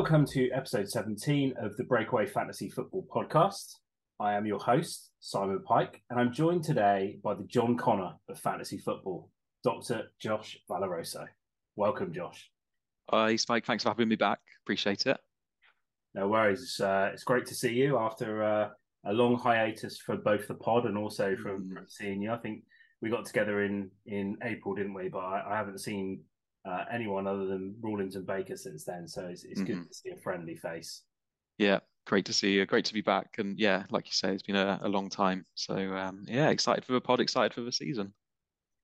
Welcome to episode 17 of the Breakaway Fantasy Football Podcast. I am your host, Simon Pike, and I'm joined today by the John Connor of fantasy football, Dr. Josh Valoroso. Welcome, Josh. Hi, Spike. Thanks for having me back. Appreciate it. No worries. It's, uh, it's great to see you after uh, a long hiatus for both the pod and also from, mm. from seeing you. I think we got together in in April, didn't we? But I, I haven't seen uh, anyone other than Rawlings and Baker since then. So it's, it's mm-hmm. good to see a friendly face. Yeah, great to see you. Great to be back. And yeah, like you say, it's been a, a long time. So um, yeah, excited for the pod, excited for the season.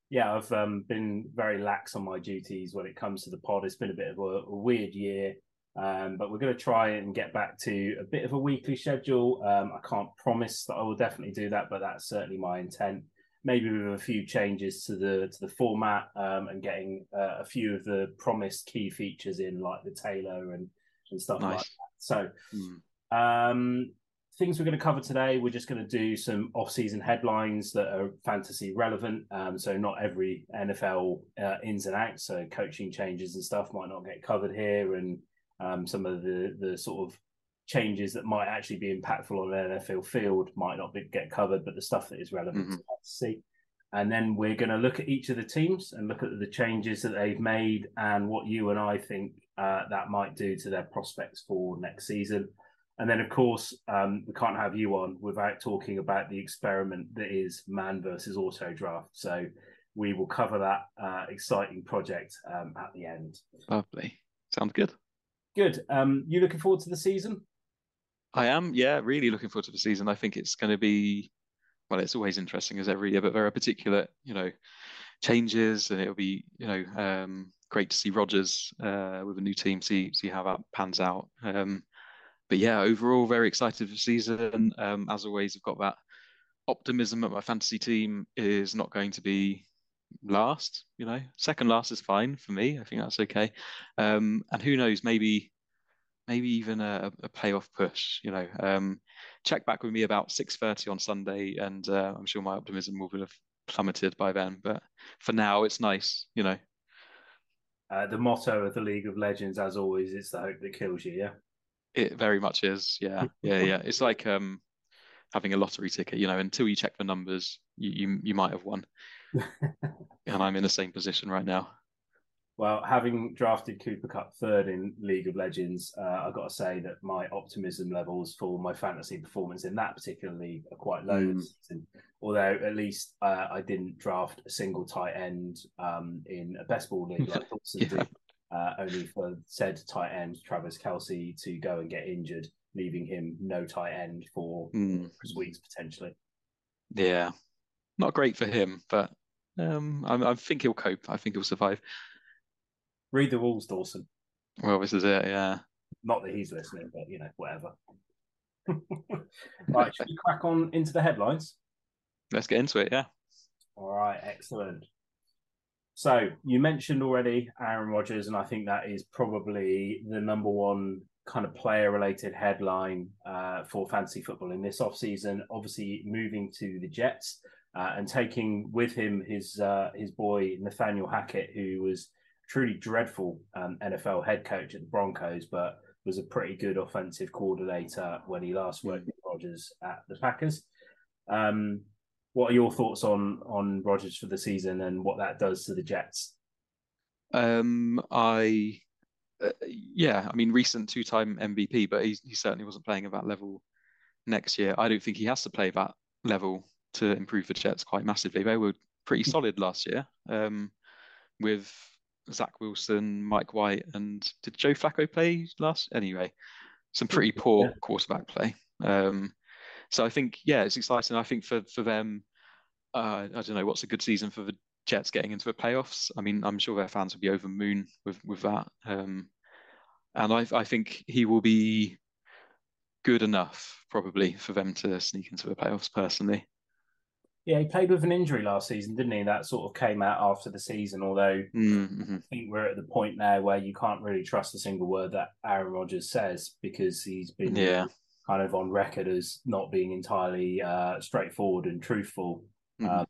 Yeah, I've um, been very lax on my duties when it comes to the pod. It's been a bit of a, a weird year. Um, but we're going to try and get back to a bit of a weekly schedule. Um, I can't promise that I will definitely do that, but that's certainly my intent maybe with a few changes to the to the format um, and getting uh, a few of the promised key features in, like the Taylor and and stuff nice. like that. So, mm. um, things we're going to cover today, we're just going to do some off-season headlines that are fantasy relevant. Um, so not every NFL uh, ins and outs, so coaching changes and stuff might not get covered here, and um, some of the the sort of changes that might actually be impactful on an NFL field might not be, get covered, but the stuff that is relevant mm-hmm. to see. And then we're going to look at each of the teams and look at the changes that they've made and what you and I think uh, that might do to their prospects for next season. And then, of course, um, we can't have you on without talking about the experiment that is man versus auto draft. So we will cover that uh, exciting project um, at the end. Lovely. Sounds good. Good. Um, you looking forward to the season? I am, yeah, really looking forward to the season. I think it's going to be, well, it's always interesting as every year, but there are particular, you know, changes, and it'll be, you know, um, great to see Rodgers uh, with a new team, see see how that pans out. Um, but yeah, overall, very excited for the season. Um, as always, I've got that optimism that my fantasy team is not going to be last. You know, second last is fine for me. I think that's okay. Um, and who knows, maybe maybe even a, a playoff push. You know, um, check back with me about six thirty on Sunday, and uh, I'm sure my optimism will have plummeted by then. But for now, it's nice. You know. Uh, the motto of the League of Legends, as always, is the hope that kills you. Yeah. It very much is. Yeah, yeah, yeah. It's like um, having a lottery ticket. You know, until you check the numbers, you you, you might have won. and I'm in the same position right now. Well, having drafted Cooper Kupp third in League of Legends, uh, I've got to say that my optimism levels for my fantasy performance in that particular league are quite low mm. Although at least uh, I didn't draft a single tight end um, in a best ball league like yeah. did, uh, only for said tight end Travis Kelce to go and get injured, leaving him no tight end for mm. weeks potentially. Yeah, not great for him, but um, I, I think he'll cope. I think he'll survive. Read the rules, Dawson. Well, this is it, yeah. Not that he's listening, but you know, whatever. right, should we crack on into the headlines? Let's get into it, yeah. All right, excellent. So you mentioned already Aaron Rodgers, and I think that is probably the number one kind of player related headline uh, for fantasy football in this off season. Obviously, moving to the Jets uh, and taking with him his uh, his boy Nathaniel Hackett, who was truly dreadful um, NFL head coach at the Broncos, but was a pretty good offensive coordinator when he last worked with Rodgers at the Packers. Um, what are your thoughts on on Rodgers for the season and what that does to the Jets? Um, I uh, yeah, I mean, recent two-time MVP, but he he certainly wasn't playing at that level next year. I don't think he has to play that level to improve the Jets quite massively. They were pretty solid last year um, with Zach Wilson, Mike White, and did Joe Flacco play last? Anyway, some pretty poor yeah. quarterback play. Um, so I think yeah, it's exciting. I think for for them, uh, I don't know what's a good season for the Jets getting into the playoffs. I mean, I'm sure their fans will be over moon with with that. Um, and I I think he will be good enough probably for them to sneak into the playoffs. Personally, yeah, he played with an injury last season, didn't he? That sort of came out after the season. Although mm-hmm. I think we're at the point now where you can't really trust a single word that Aaron Rodgers says because he's been yeah. kind of on record as not being entirely uh, straightforward and truthful mm-hmm. uh,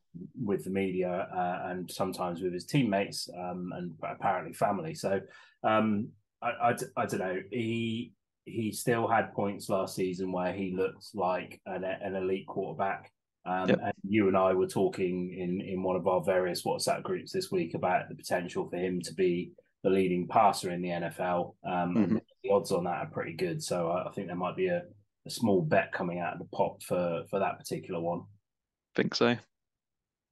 with the media uh, and sometimes with his teammates um, and apparently family. So um, I, I, I don't know. He he still had points last season where he looked like an, an elite quarterback. Um, yep. And you and I were talking in, in one of our various WhatsApp groups this week about the potential for him to be the leading passer in the NFL. Um, mm-hmm. the odds on that are pretty good. So I, I think there might be a, a, small bet coming out of the pot for, for that particular one. Think so.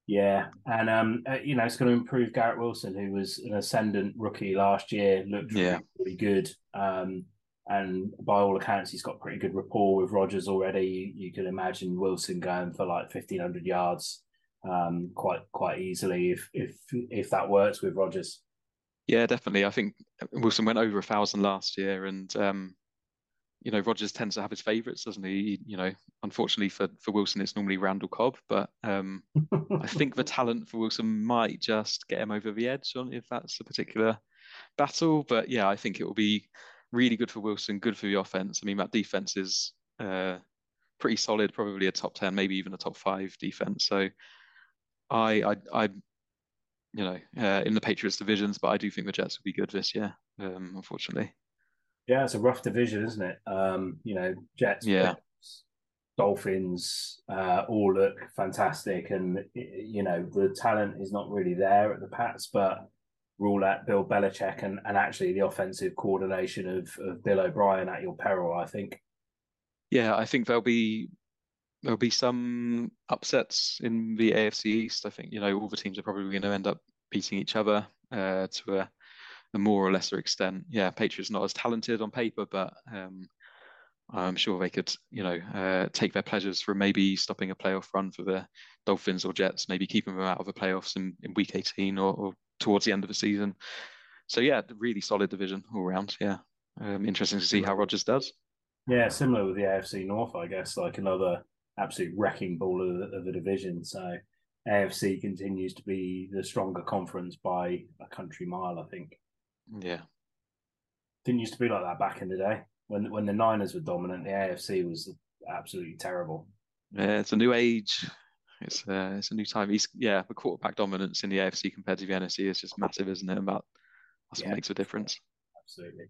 Yeah, and um, uh, you know it's going to improve Garrett Wilson, who was an ascendant rookie last year, looked yeah. really, really good. Um, and by all accounts, he's got pretty good rapport with Rodgers already. You, you can imagine Wilson going for like fifteen hundred yards um, quite quite easily if if if that works with Rodgers. Yeah, definitely. I think Wilson went over a thousand last year, and um, you know Rodgers tends to have his favourites, doesn't he? You know, unfortunately for for Wilson, it's normally Randall Cobb, but um, I think the talent for Wilson might just get him over the edge on if that's a particular battle. But yeah, I think it will be really good for Wilson, good for the offense. I mean, that defense is uh, pretty solid, probably a top ten, maybe even a top five defense. So, I, I, I you know, uh, in the Patriots divisions, but I do think the Jets will be good this year. Um, unfortunately. Yeah, it's a rough division, isn't it? Um, you know, Jets, yeah. Dolphins uh, all look fantastic, and you know the talent is not really there at the Pats, but rule out Bill Belichick and, and actually the offensive coordination of, of Bill O'Brien at your peril, I think. Yeah, I think there'll be there'll be some upsets in the AFC East. I think you know all the teams are probably going to end up beating each other uh, to a, a, more or lesser extent. Yeah, Patriots not as talented on paper, but um, I'm sure they could you know uh, take their pleasures from maybe stopping a playoff run for the Dolphins or Jets, maybe keeping them out of the playoffs in, in Week 18 or, or towards the end of the season. So yeah, really solid division all around. Yeah, um, interesting to see how Rodgers does. Yeah, similar with the AFC North, I guess, like another absolute wrecking ball of the, of the division. So AFC continues to be the stronger conference by a country mile, I think. Yeah, didn't used to be like that back in the day when when the Niners were dominant. The AFC was absolutely terrible. Yeah, it's a new age. It's uh, it's a new time. He's yeah, the quarterback dominance in the AFC compared to the NFC is just massive, isn't it? About that's yeah. what makes a difference. Absolutely.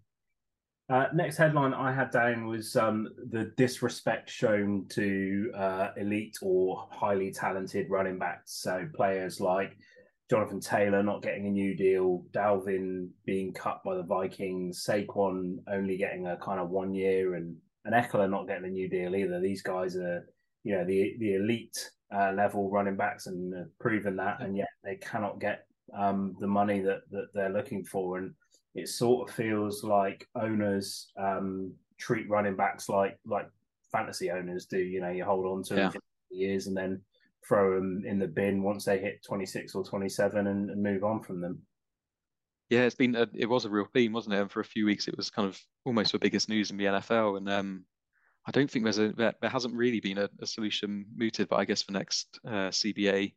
Uh, next headline I had down was um, the disrespect shown to uh, elite or highly talented running backs. So players like Jonathan Taylor not getting a new deal, Dalvin being cut by the Vikings, Saquon only getting a kind of one year, and and Ekeler not getting a new deal either. These guys are, you know, the the elite uh, level running backs and uh, proven that, and yet they cannot get um, the money that, that they're looking for. And it sort of feels like owners um, treat running backs like like fantasy owners do. You know, you hold on to yeah. them for years and then throw them in the bin once they hit 26 or 27 and, and move on from them. Yeah, it's been a, it was a real theme, wasn't it? And for a few weeks, it was kind of almost the biggest news in the NFL. And um, I don't think there's a there, there hasn't really been a, a, solution mooted, but I guess the next uh, CBA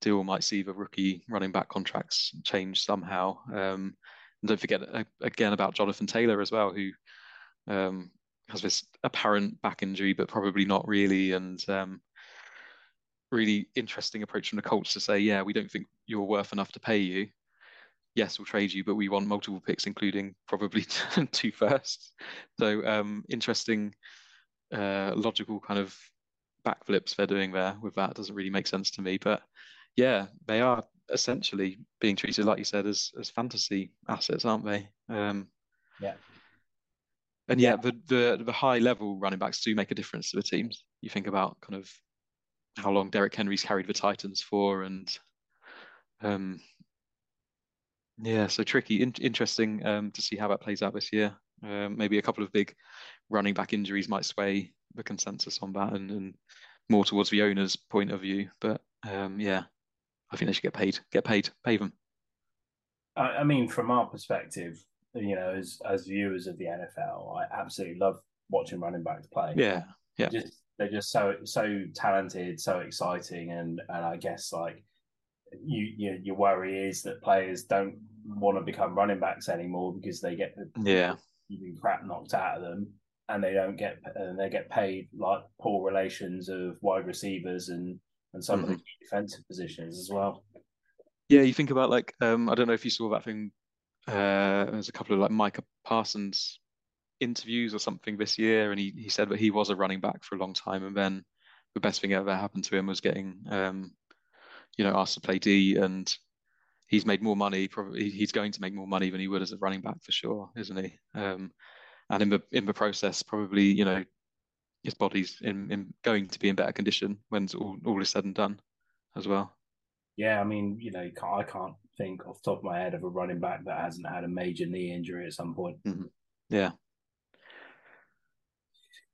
deal might see the rookie running back contracts change somehow. Um, and don't forget uh, again about Jonathan Taylor as well, who um, has this apparent back injury, but probably not really, and um, really interesting approach from the Colts to say, yeah, we don't think you're worth enough to pay you. Yes, we'll trade you, but we want multiple picks, including probably two firsts. So um, interesting uh, logical kind of backflips they're doing there with that doesn't really make sense to me. But yeah, they are essentially being treated, like you said, as as fantasy assets, aren't they? Um, yeah. And yeah, yeah, the, the the high level running backs do make a difference to the teams. You think about kind of how long Derrick Henry's carried the Titans for, and um, yeah, so tricky, in- interesting um, to see how that plays out this year. Um, maybe a couple of big running back injuries might sway the consensus on that and, and more towards the owner's point of view. But um, yeah, I think they should get paid, get paid, pay them. I, I mean, from our perspective, you know, as as viewers of the NFL, I absolutely love watching running backs play. Yeah, yeah. Just, they're just so so talented, so exciting, and and I guess like you, you your worry is that players don't want to become running backs anymore because they get the yeah crap knocked out of them, and they don't get and they get paid like poor relations of wide receivers and and some mm-hmm. of the defensive positions as well. Yeah, you think about like um, I don't know if you saw that thing uh, there's a couple of like Micah Parsons interviews or something this year, and he he said that he was a running back for a long time, and then the best thing ever happened to him was getting um, you know asked to play D, and he's made more money. Probably he's going to make more money than he would as a running back for sure, isn't he? Um, and in the in the process, probably you know his body's in, in going to be in better condition when all all is said and done, as well. Yeah, I mean, you know, I can't think off the top of my head of a running back that hasn't had a major knee injury at some point. Mm-hmm. Yeah.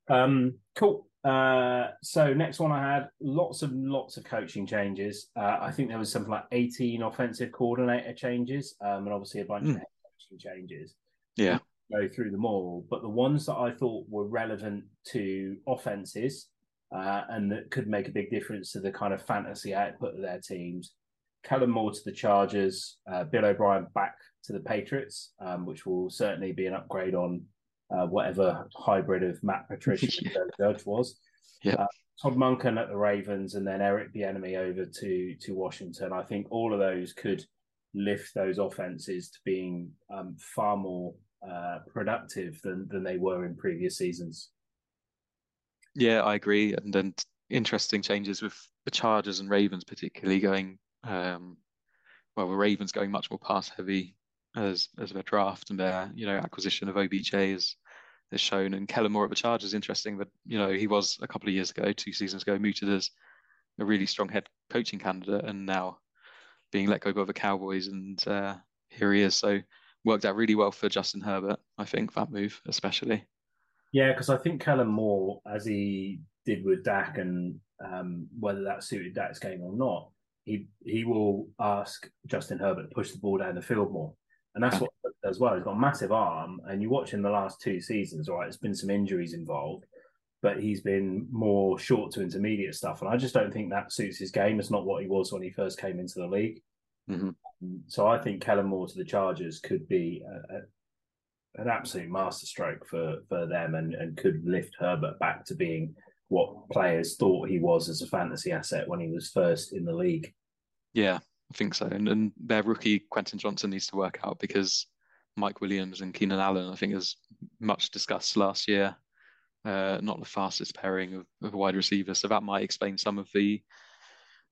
Um, cool. Uh, so next one I had lots and lots of coaching changes. Uh, I think there was something like 18 offensive coordinator changes, um, and obviously a bunch mm. of coaching changes. Yeah. Go through them all, but the ones that I thought were relevant to offenses uh, and that could make a big difference to the kind of fantasy output of their teams. Kellen Moore to the Chargers, uh, Bill O'Brien back to the Patriots, um, which will certainly be an upgrade on uh, whatever hybrid of Matt Patricia and Judge was. Yeah. Uh, Todd Monken at the Ravens, and then Eric Bieniemy over to to Washington. I think all of those could lift those offenses to being um, far more uh, productive than than they were in previous seasons. Yeah, I agree, and then interesting changes with the Chargers and Ravens, particularly going. Um, well, the Ravens going much more pass heavy as as their draft and their you know acquisition of OBJ is has shown. And Kellen Moore at the Chargers is interesting, but you know he was a couple of years ago, two seasons ago, mooted as a really strong head coaching candidate, and now being let go by the Cowboys, and uh, here he is. So worked out really well for Justin Herbert, I think that move especially. Yeah, because I think Kellen Moore, as he did with Dak, and um, whether that suited Dak's game or not, he he will ask Justin Herbert to push the ball down the field more. And that's what as well. He's got a massive arm, and you watch in the last two seasons. Right, there's been some injuries involved, but he's been more short to intermediate stuff, and I just don't think that suits his game. It's not what he was when he first came into the league. Mm-hmm. So I think Kellen Moore to the Chargers could be a, a, an absolute masterstroke for for them, and and could lift Herbert back to being what players thought he was as a fantasy asset when he was first in the league. Yeah, I think so. And, and their rookie Quentin Johnston needs to work out because Mike Williams and Keenan Allen, I think, as much discussed last year, uh, not the fastest pairing of, of wide receivers. So that might explain some of the,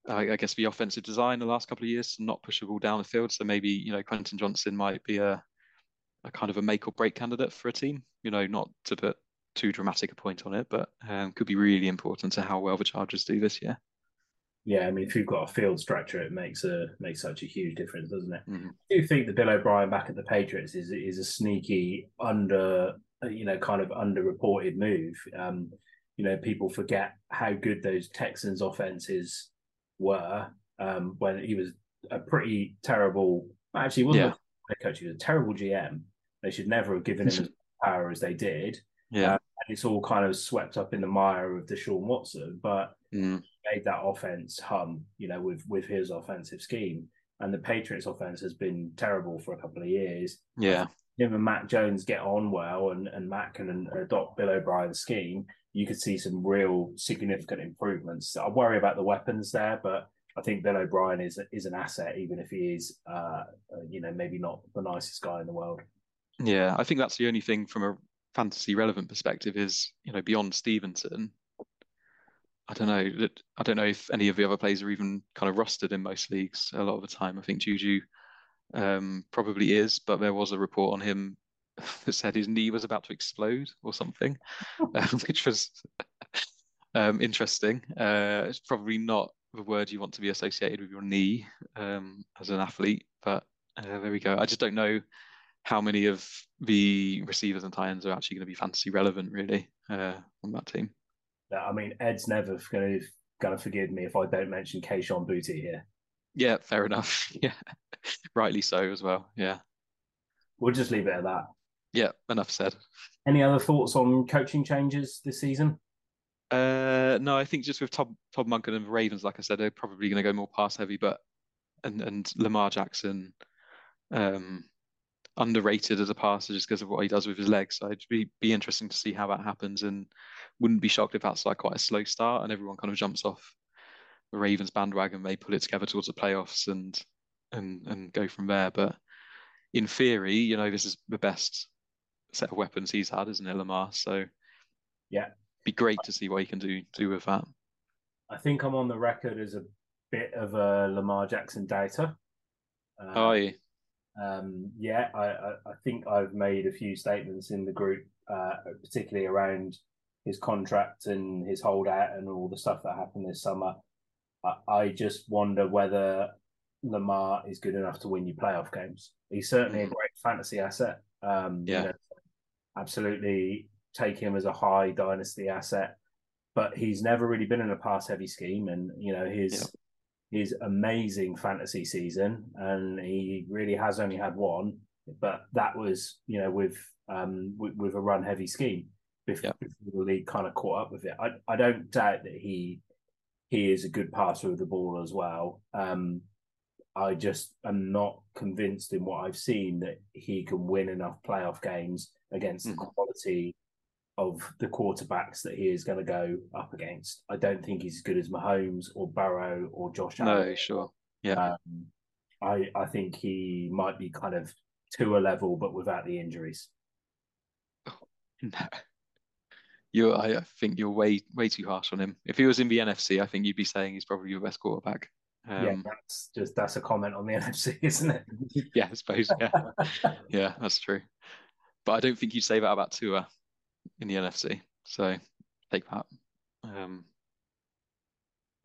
uh, I guess, the offensive design the last couple of years to not push the ball down the field. So maybe you know Quentin Johnston might be a, a kind of a make or break candidate for a team. You know, not to put too dramatic a point on it, but um, could be really important to how well the Chargers do this year yeah, I mean, if you've got a field structure, it makes a makes such a huge difference, doesn't it? Mm-hmm. I do think that Bill O'Brien back at the Patriots is is a sneaky under, you know, kind of underreported move. Um, you know, people forget how good those Texans offenses were um, when he was a pretty terrible. Actually, wasn't yeah. a coach; he was a terrible GM. They should never have given him as power as they did. Yeah, um, and it's all kind of swept up in the mire of Deshaun Watson, but. Mm made that offense hum, you know, with with his offensive scheme. And the Patriots offense has been terrible for a couple of years. Yeah. Him and Mac Jones get on well and, and Mac can adopt Bill O'Brien's scheme, you could see some real significant improvements. I worry about the weapons there, but I think Bill O'Brien is is an asset, even if he is, uh, you know, maybe not the nicest guy in the world. Yeah, I think that's the only thing from a fantasy relevant perspective is, you know, beyond Stevenson, I don't know. I don't know if any of the other players are even kind of rusted in most leagues. A lot of the time, I think Juju um, probably is, but there was a report on him that said his knee was about to explode or something, um, which was um, interesting. Uh, it's probably not the word you want to be associated with your knee um, as an athlete, but uh, there we go. I just don't know how many of the receivers and tight ends are actually going to be fantasy relevant, really, uh, on that team. I mean, Ed's never going to going to forgive me if I don't mention Kayshon Boutte here. Yeah, fair enough. Yeah, rightly so as well. Yeah, we'll just leave it at that. Yeah, enough said. Any other thoughts on coaching changes this season? Uh, no, I think just with Todd Todd Monken and the Ravens, like I said, they're probably going to go more pass heavy, but and and Lamar Jackson, um, underrated as a passer just because of what he does with his legs. So it'd be be interesting to see how that happens, and wouldn't be shocked if that's like quite a slow start and everyone kind of jumps off the Ravens bandwagon. They pull it together towards the playoffs and and and go from there. But in theory, you know, this is the best set of weapons he's had, isn't it, Lamar? So yeah, be great to see what he can do do with that. I think I'm on the record as a bit of a Lamar Jackson doubter. Um, oh, yeah. Um, yeah, I, I, think I've made a few statements in the group, uh, particularly around his contract and his holdout and all the stuff that happened this summer. I, I just wonder whether Lamar is good enough to win you playoff games. He's certainly a mm. great fantasy asset. Um, yeah, you know, absolutely take him as a high dynasty asset, but he's never really been in a pass heavy scheme. And you know his yeah. His amazing fantasy season, and he really has only had one, but that was you know with um with, with a run heavy scheme before, yeah. before the league kind of caught up with it. I I don't doubt that he he is a good passer of the ball as well. Um, I just am not convinced in what I've seen that he can win enough playoff games against mm-hmm. the quality of the quarterbacks that he is going to go up against. I don't think he's as good as Mahomes or Burrow or Josh Allen. No, sure. Yeah. Um, I, I think he might be kind of to a level, but without the injuries. no. You, I think you're way way too harsh on him. If he was in the NFC, I think you'd be saying he's probably your best quarterback. Um, yeah, that's just that's a comment on the NFC, isn't it? yeah, I suppose. Yeah, yeah, that's true. But I don't think you'd say that about Tua in the NFC. So take that. Um,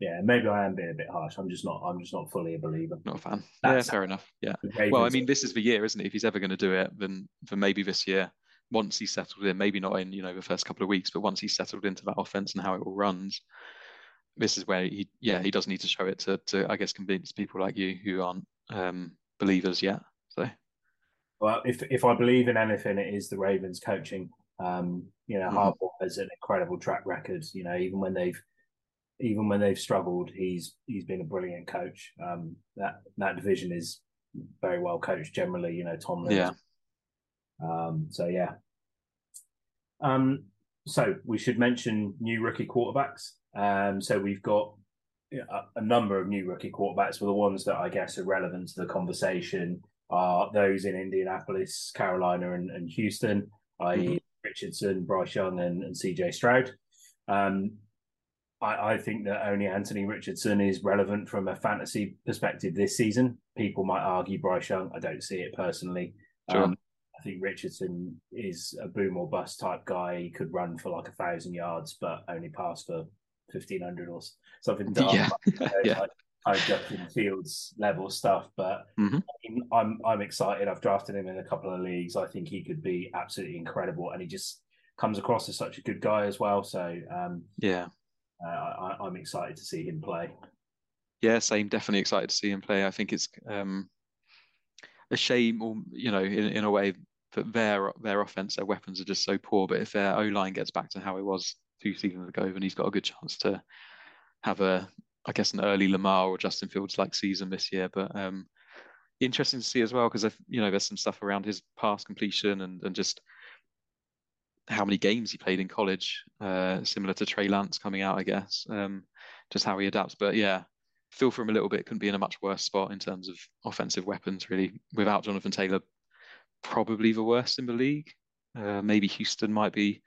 yeah, maybe I am being a bit harsh. I'm just not. I'm just not fully a believer. Not a fan. That's yeah, fair enough. Yeah. Well, I mean, this is the year, isn't it? If he's ever going to do it, then then maybe this year, once he's settled in, maybe not in you know the first couple of weeks, but once he's settled into that offense and how it all runs, this is where he yeah he does need to show it to to I guess convince people like you who aren't um, believers yet. So, well, if if I believe in anything, it is the Ravens coaching. Um, you know, mm-hmm. Harbaugh has an incredible track record. You know, even when they've even when they've struggled, he's he's been a brilliant coach. Um, that that division is very well coached generally. You know, Tom. Yeah. Um, so yeah. Um, so we should mention new rookie quarterbacks. Um, so we've got a, a, number of new rookie quarterbacks, but the ones that I guess are relevant to the conversation are those in Indianapolis, Carolina, and, and Houston, i.e., mm-hmm. Richardson, Bryce Young, and, and CJ Stroud. Um, I, I, think that only Anthony Richardson is relevant from a fantasy perspective this season. People might argue Bryce Young. I don't see it personally. Sure. Um, I think Richardson is a boom or bust type guy. He could run for like a thousand yards, but only pass for fifteen hundred or something. Yeah, yeah. Like, Justin Fields level stuff, but mm-hmm. I'm I'm excited. I've drafted him in a couple of leagues. I think he could be absolutely incredible, and he just comes across as such a good guy as well. So um, yeah, uh, I, I'm excited to see him play. Yeah, same. Definitely excited to see him play. I think it's um, a shame, or you know, in, in a way, that their their offense, their weapons are just so poor. But if their O line gets back to how it was two seasons ago, then he's got a good chance to have a, I guess, an early Lamar or Justin Fields like season this year. But um, interesting to see as well because you know there's some stuff around his pass completion and and just how many games he played in college, uh, similar to Trey Lance coming out, I guess. Um, just how he adapts. But yeah, feel for him a little bit. Couldn't be in a much worse spot in terms of offensive weapons, really. Without Jonathan Taylor probably the worst in the league. Uh, maybe Houston might be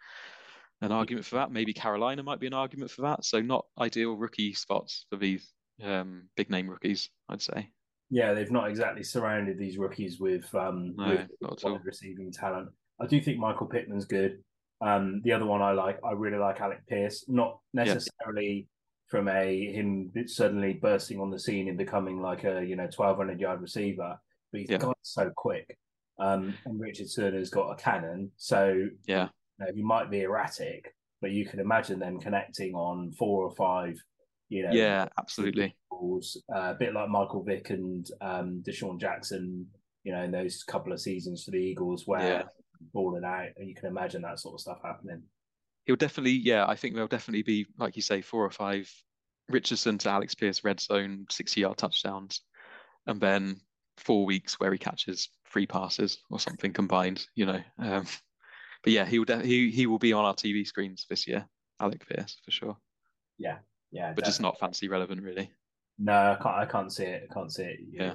an argument for that. Maybe Carolina might be an argument for that. So not ideal rookie spots for these um, big name rookies, I'd say. Yeah, they've not exactly surrounded these rookies with, um, no, with receiving talent. I do think Michael Pittman's good. Um, the other one I like, I really like Alec Pierce. Not necessarily yeah. from a him suddenly bursting on the scene and becoming like a you know twelve hundred yard receiver, but he's yeah. so quick. Um, and Richardson has got a cannon, so yeah, know, he might be erratic, but you can imagine them connecting on four or five. You know, yeah, absolutely. Balls, uh, a bit like Michael Vick and um, DeSean Jackson. You know, in those couple of seasons for the Eagles, where yeah. balling out, and you can imagine that sort of stuff happening. He'll definitely, yeah, I think there'll definitely be, like you say, four or five Richardson to Alec Pierce red zone, 60 yard touchdowns, and then four weeks where he catches three passes or something combined, you know. Um, but yeah, he will de- he he will be on our TV screens this year, Alec Pierce for sure. Yeah, yeah, but definitely. just not fancy relevant really. No, I can't. I can't see it. I can't see it. Yeah,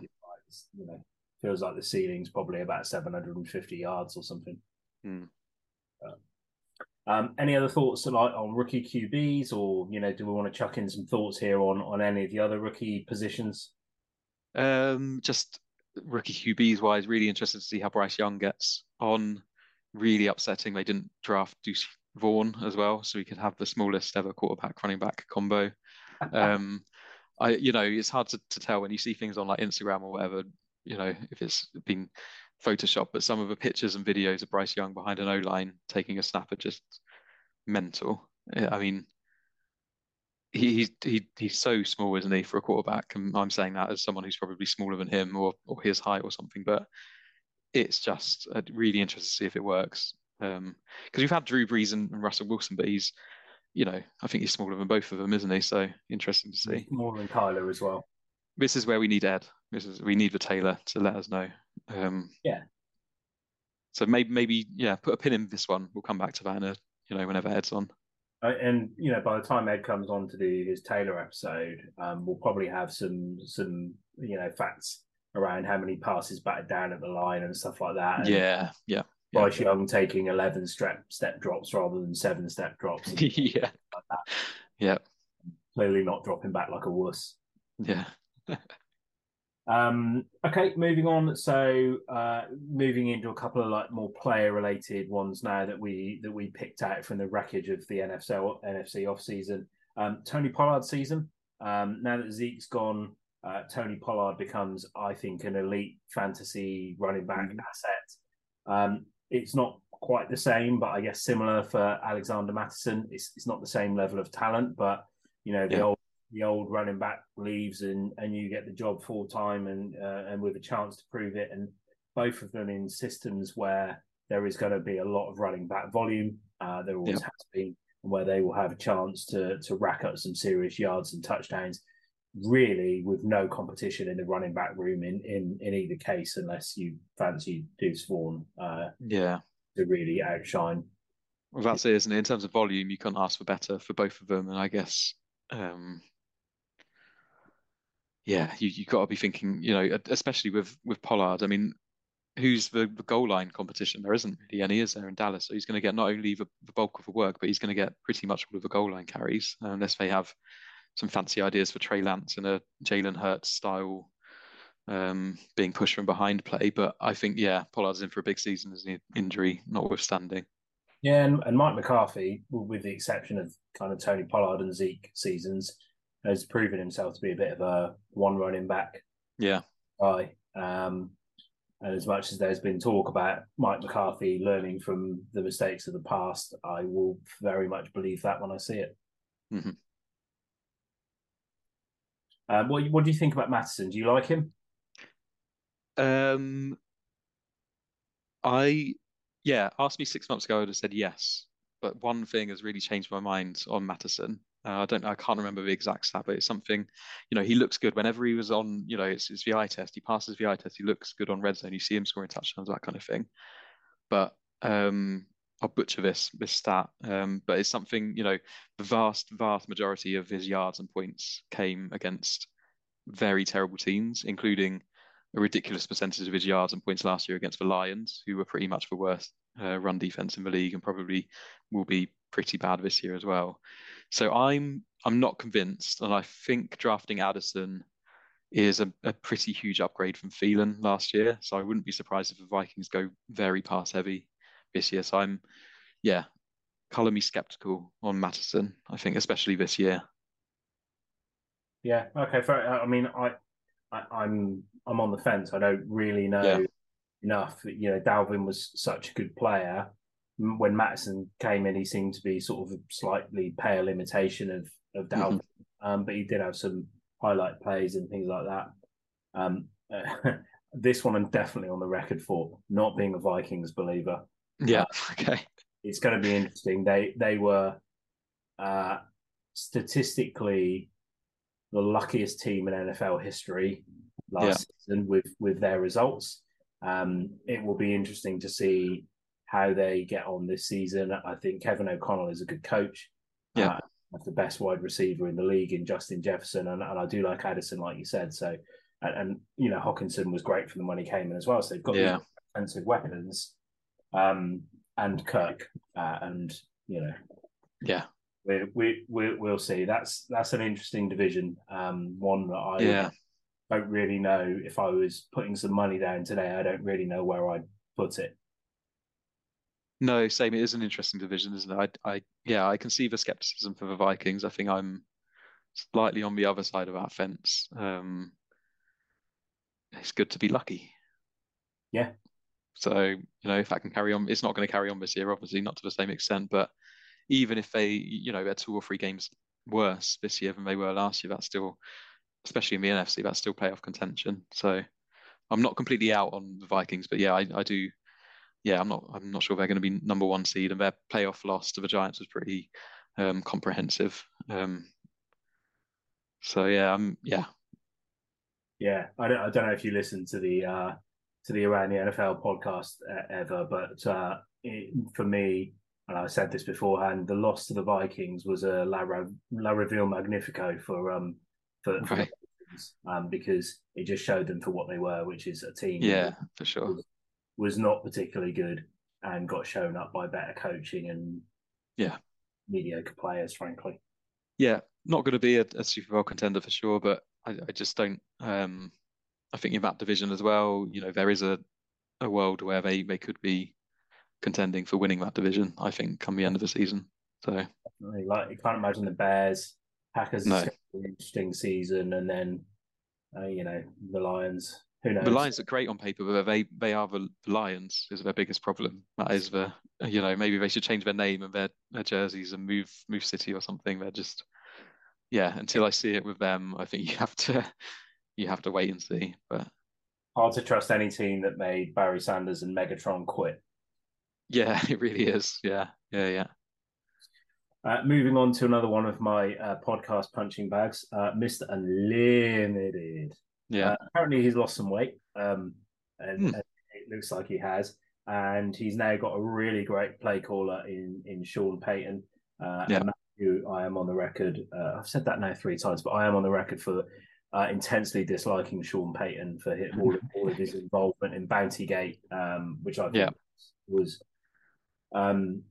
you know, feels like the ceiling's probably about 750 yards or something. Hmm. Um, any other thoughts like on rookie QBs, or you know, do we want to chuck in some thoughts here on on any of the other rookie positions? Um, just rookie QBs wise, really interested to see how Bryce Young gets on. Really upsetting they didn't draft Deuce Vaughn as well, so we could have the smallest ever quarterback running back combo. Um, I, you know, it's hard to, to tell when you see things on like Instagram or whatever. You know, if it's been Photoshop, but some of the pictures and videos of Bryce Young behind an O line taking a snap are just mental. I mean, he, he's he, he's so small, isn't he, for a quarterback? And I'm saying that as someone who's probably smaller than him or or his height or something. But it's just uh, really interesting to see if it works. Because um, we've had Drew Brees and, and, Russell Wilson, but he's, you know, I think he's smaller than both of them, isn't he? So interesting to see. More than Kyler as well. This is where we need Ed. This is we need the Taylor to let us know. Um, yeah. So maybe maybe yeah, put a pin in this one. We'll come back to that in a you know whenever Ed's on. Uh, and you know, by the time Ed comes on to do his Taylor episode, um, we'll probably have some some you know facts around how many passes batted down at the line and stuff like that. And yeah, yeah. Bryce yeah. Young taking eleven step step drops rather than seven step drops. yeah, like yeah. Clearly not dropping back like a wuss. Yeah. Um, okay, moving on. So uh, moving into a couple of like more player related ones now that we that we picked out from the wreckage of the NFC NFC off season. Um, Tony Pollard season. Um, now that Zeke's gone, uh, Tony Pollard becomes, I think, an elite fantasy running back mm-hmm. asset. Um, it's not quite the same, but I guess similar for Alexander Mattison. It's it's not the same level of talent, but you know the yeah. old the old running back leaves and and you get the job full time and uh, and with a chance to prove it and both of them in systems where there is going to be a lot of running back volume uh, there always has been where they will have a chance to to rack up some serious yards and touchdowns really with no competition in the running back room in in, in either case unless you fancy Deuce Vaughn uh, yeah to really outshine well that's it isn't it in terms of volume you can't ask for better for both of them and I guess um, yeah, you you got to be thinking, you know, especially with with Pollard. I mean, who's the, the goal line competition? There isn't really any, is there, in Dallas? So he's going to get not only the, the bulk of the work, but he's going to get pretty much all of the goal line carries, unless they have some fancy ideas for Trey Lance and a Jalen Hurts style um, being pushed from behind play. But I think, yeah, Pollard's in for a big season as an injury notwithstanding. Yeah, and, and Mike McCarthy, with the exception of kind of Tony Pollard and Zeke seasons, has proven himself to be a bit of a one running back yeah guy. Um, and as much as there's been talk about Mike McCarthy learning from the mistakes of the past, I will very much believe that when I see it. Mm-hmm. Um, what What do you think about Mattison? Do you like him? Um, I yeah, asked me six months ago, I'd have said yes. But one thing has really changed my mind on Mattison, uh, I don't. I can't remember the exact stat, but it's something. You know, he looks good whenever he was on. You know, it's his VI test. He passes VI test. He looks good on red zone. You see him scoring touchdowns, that kind of thing. But um, I'll butcher this this stat. Um, but it's something. You know, the vast vast majority of his yards and points came against very terrible teams, including a ridiculous percentage of his yards and points last year against the Lions, who were pretty much the worst uh, run defense in the league and probably will be pretty bad this year as well. So I'm I'm not convinced, and I think drafting Addison is a, a pretty huge upgrade from Thielen last year. So I wouldn't be surprised if the Vikings go very pass heavy this year. So I'm, yeah, color me skeptical on Mattison. I think especially this year. Yeah. Okay. Fair. I mean, I, I I'm I'm on the fence. I don't really know yeah. enough. You know, Dalvin was such a good player when Mattison came in, he seemed to be sort of a slightly pale imitation of of Dalvin, mm-hmm. um, but he did have some highlight plays and things like that. Um, this one I'm definitely on the record for not being a Vikings believer. Yeah, okay. It's going to be interesting. They they were uh, statistically the luckiest team in NFL history last yeah. season with with their results. Um, it will be interesting to see how they get on this season. I think Kevin O'Connell is a good coach. Yeah. Uh, the best wide receiver in the league in Justin Jefferson. And, and I do like Addison, like you said. So and, and, you know Hockenson was great for them when he came in as well. So they've got yeah. offensive weapons, um, and Kirk, uh, and you know, yeah, we we we will see. That's that's an interesting division. Um, one that I yeah. don't really know if I was putting some money down today. I don't really know where I'd put it. No, same. It is an interesting division, isn't it? I, I, yeah, I can see the skepticism for the Vikings. I think I'm slightly on the other side of that fence. Um, it's good to be lucky. Yeah. So you know, if that can carry on, it's not going to carry on this year, obviously, not to the same extent. But even if they, you know, they're two or three games worse this year than they were last year, that's still, especially in the NFC, that's still playoff contention. So I'm not completely out on the Vikings, but yeah, I, I do yeah, I'm not I'm not sure they're going to be number one seed, and their playoff loss to the Giants was pretty um, comprehensive. Um, so yeah, um, yeah, yeah. I don't I don't know if you listen to the uh, to the Around the NFL podcast uh, ever, but uh, it, for me, and I said this beforehand, the loss to the Vikings was a La, La Reveal Magnifico for um for, for right. um because it just showed them for what they were, which is a team. Yeah, for sure was not particularly good and got shown up by better coaching and yeah mediocre players, frankly. Yeah, not going to be a, a Super Bowl contender for sure, but I, I just don't. Um, I think in that division as well, you know, there is a a world where they they could be contending for winning that division. I think come the end of the season. So like you can't imagine the Bears, Packers, no. interesting season, and then uh, you know the Lions who knows? The Lions are great on paper, but they they are the Lions is their biggest problem. That is the you know maybe they should change their name and their, their jerseys and move move city or something. They're just yeah. Until I see it with them, I think you have to you have to wait and see. But hard to trust any team that made Barry Sanders and Megatron quit. Yeah, it really is. Yeah, yeah, yeah. Uh, moving on to another one of my uh, podcast punching bags, uh, Mr. Unlimited. Yeah. Uh, apparently, he's lost some weight, um, and, hmm. and, it looks like he has. And he's now got a really great play caller in in Sean Payton. Uh, yeah. I am on the record. Uh, I've said that now three times, but I am on the record for uh, intensely disliking Sean Payton for his, all, of, all of his involvement in Bounty Gate, um, which I think yeah. was um,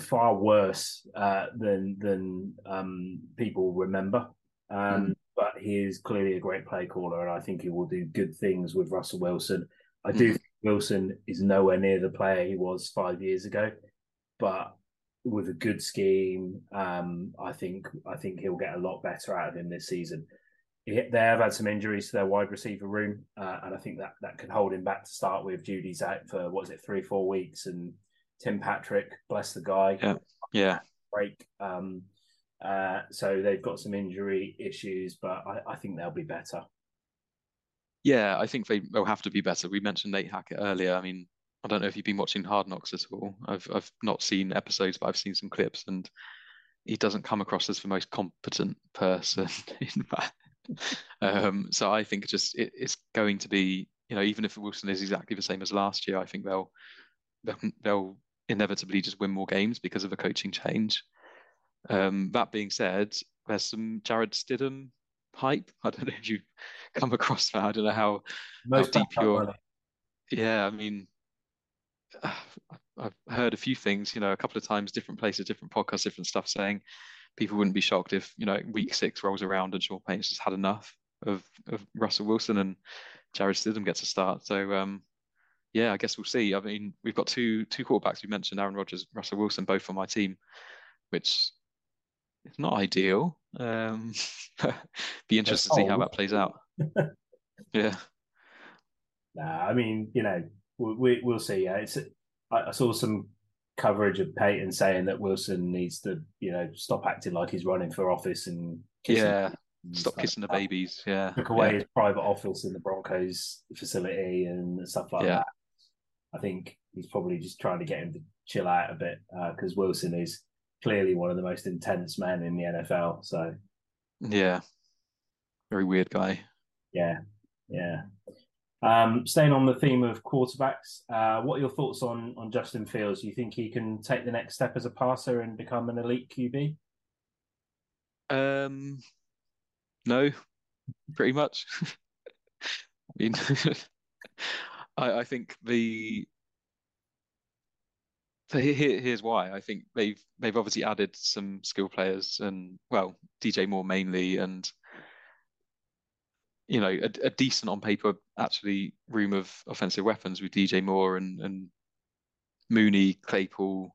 far worse uh, than than um, people remember. Um, mm but he is clearly a great play caller, and I think he will do good things with Russell Wilson. I do mm. think Wilson is nowhere near the player he was five years ago, but with a good scheme, um, I think I think he'll get a lot better out of him this season. They have had some injuries to their wide receiver room, uh, and I think that that could hold him back to start with. Jeudy's out for what is it, three four weeks, and Tim Patrick, bless the guy, yeah, yeah, break. Um, uh, so they've got some injury issues, but I, I, think they'll be better. Yeah, I think they, will have to be better. We mentioned Nate Hackett earlier. I mean, I don't know if you've been watching Hard Knocks at all. I've I've not seen episodes, but I've seen some clips, and he doesn't come across as the most competent person in that. Um, so I think just it, it's going to be, you know, even if Wilson is exactly the same as last year, I think they'll they'll, they'll inevitably just win more games because of a coaching change. Um, that being said, there's some Jarrett Stidham hype. I don't know if you've come across that. I don't know how, how deep you're. Yeah, I mean, I've heard a few things, you know, a couple of times, different places, different podcasts, different stuff saying people wouldn't be shocked if, you know, week six rolls around and Sean Payton's just had enough of, of Russell Wilson and Jarrett Stidham gets a start. So, um, yeah, I guess we'll see. I mean, we've got two two quarterbacks. We mentioned Aaron Rodgers, Russell Wilson, both on my team, which it's not ideal. Um, be interested to see how that plays out. yeah. Nah, I mean, you know, we, we'll see. Yeah, it's. I, I saw some coverage of Payton saying that Wilson needs to, you know, stop acting like he's running for office and yeah, stop kissing the babies. Yeah, took away yeah. his private office in the Broncos facility and stuff like yeah. that. I think he's probably just trying to get him to chill out a bit because uh, Wilson is clearly one of the most intense men in the NFL. So, yeah, very weird guy. Yeah, yeah. Um, staying on the theme of quarterbacks, uh, what are your thoughts on on Justin Fields? Do you think he can take the next step as a passer and become an elite QB? Um, no, pretty much. I mean, I, I think the so here, here's why. I think they've they've obviously added some skill players and well, DJ Moore mainly, and you know, a, a decent on paper actually room of offensive weapons with DJ Moore and and Mooney, Claypool,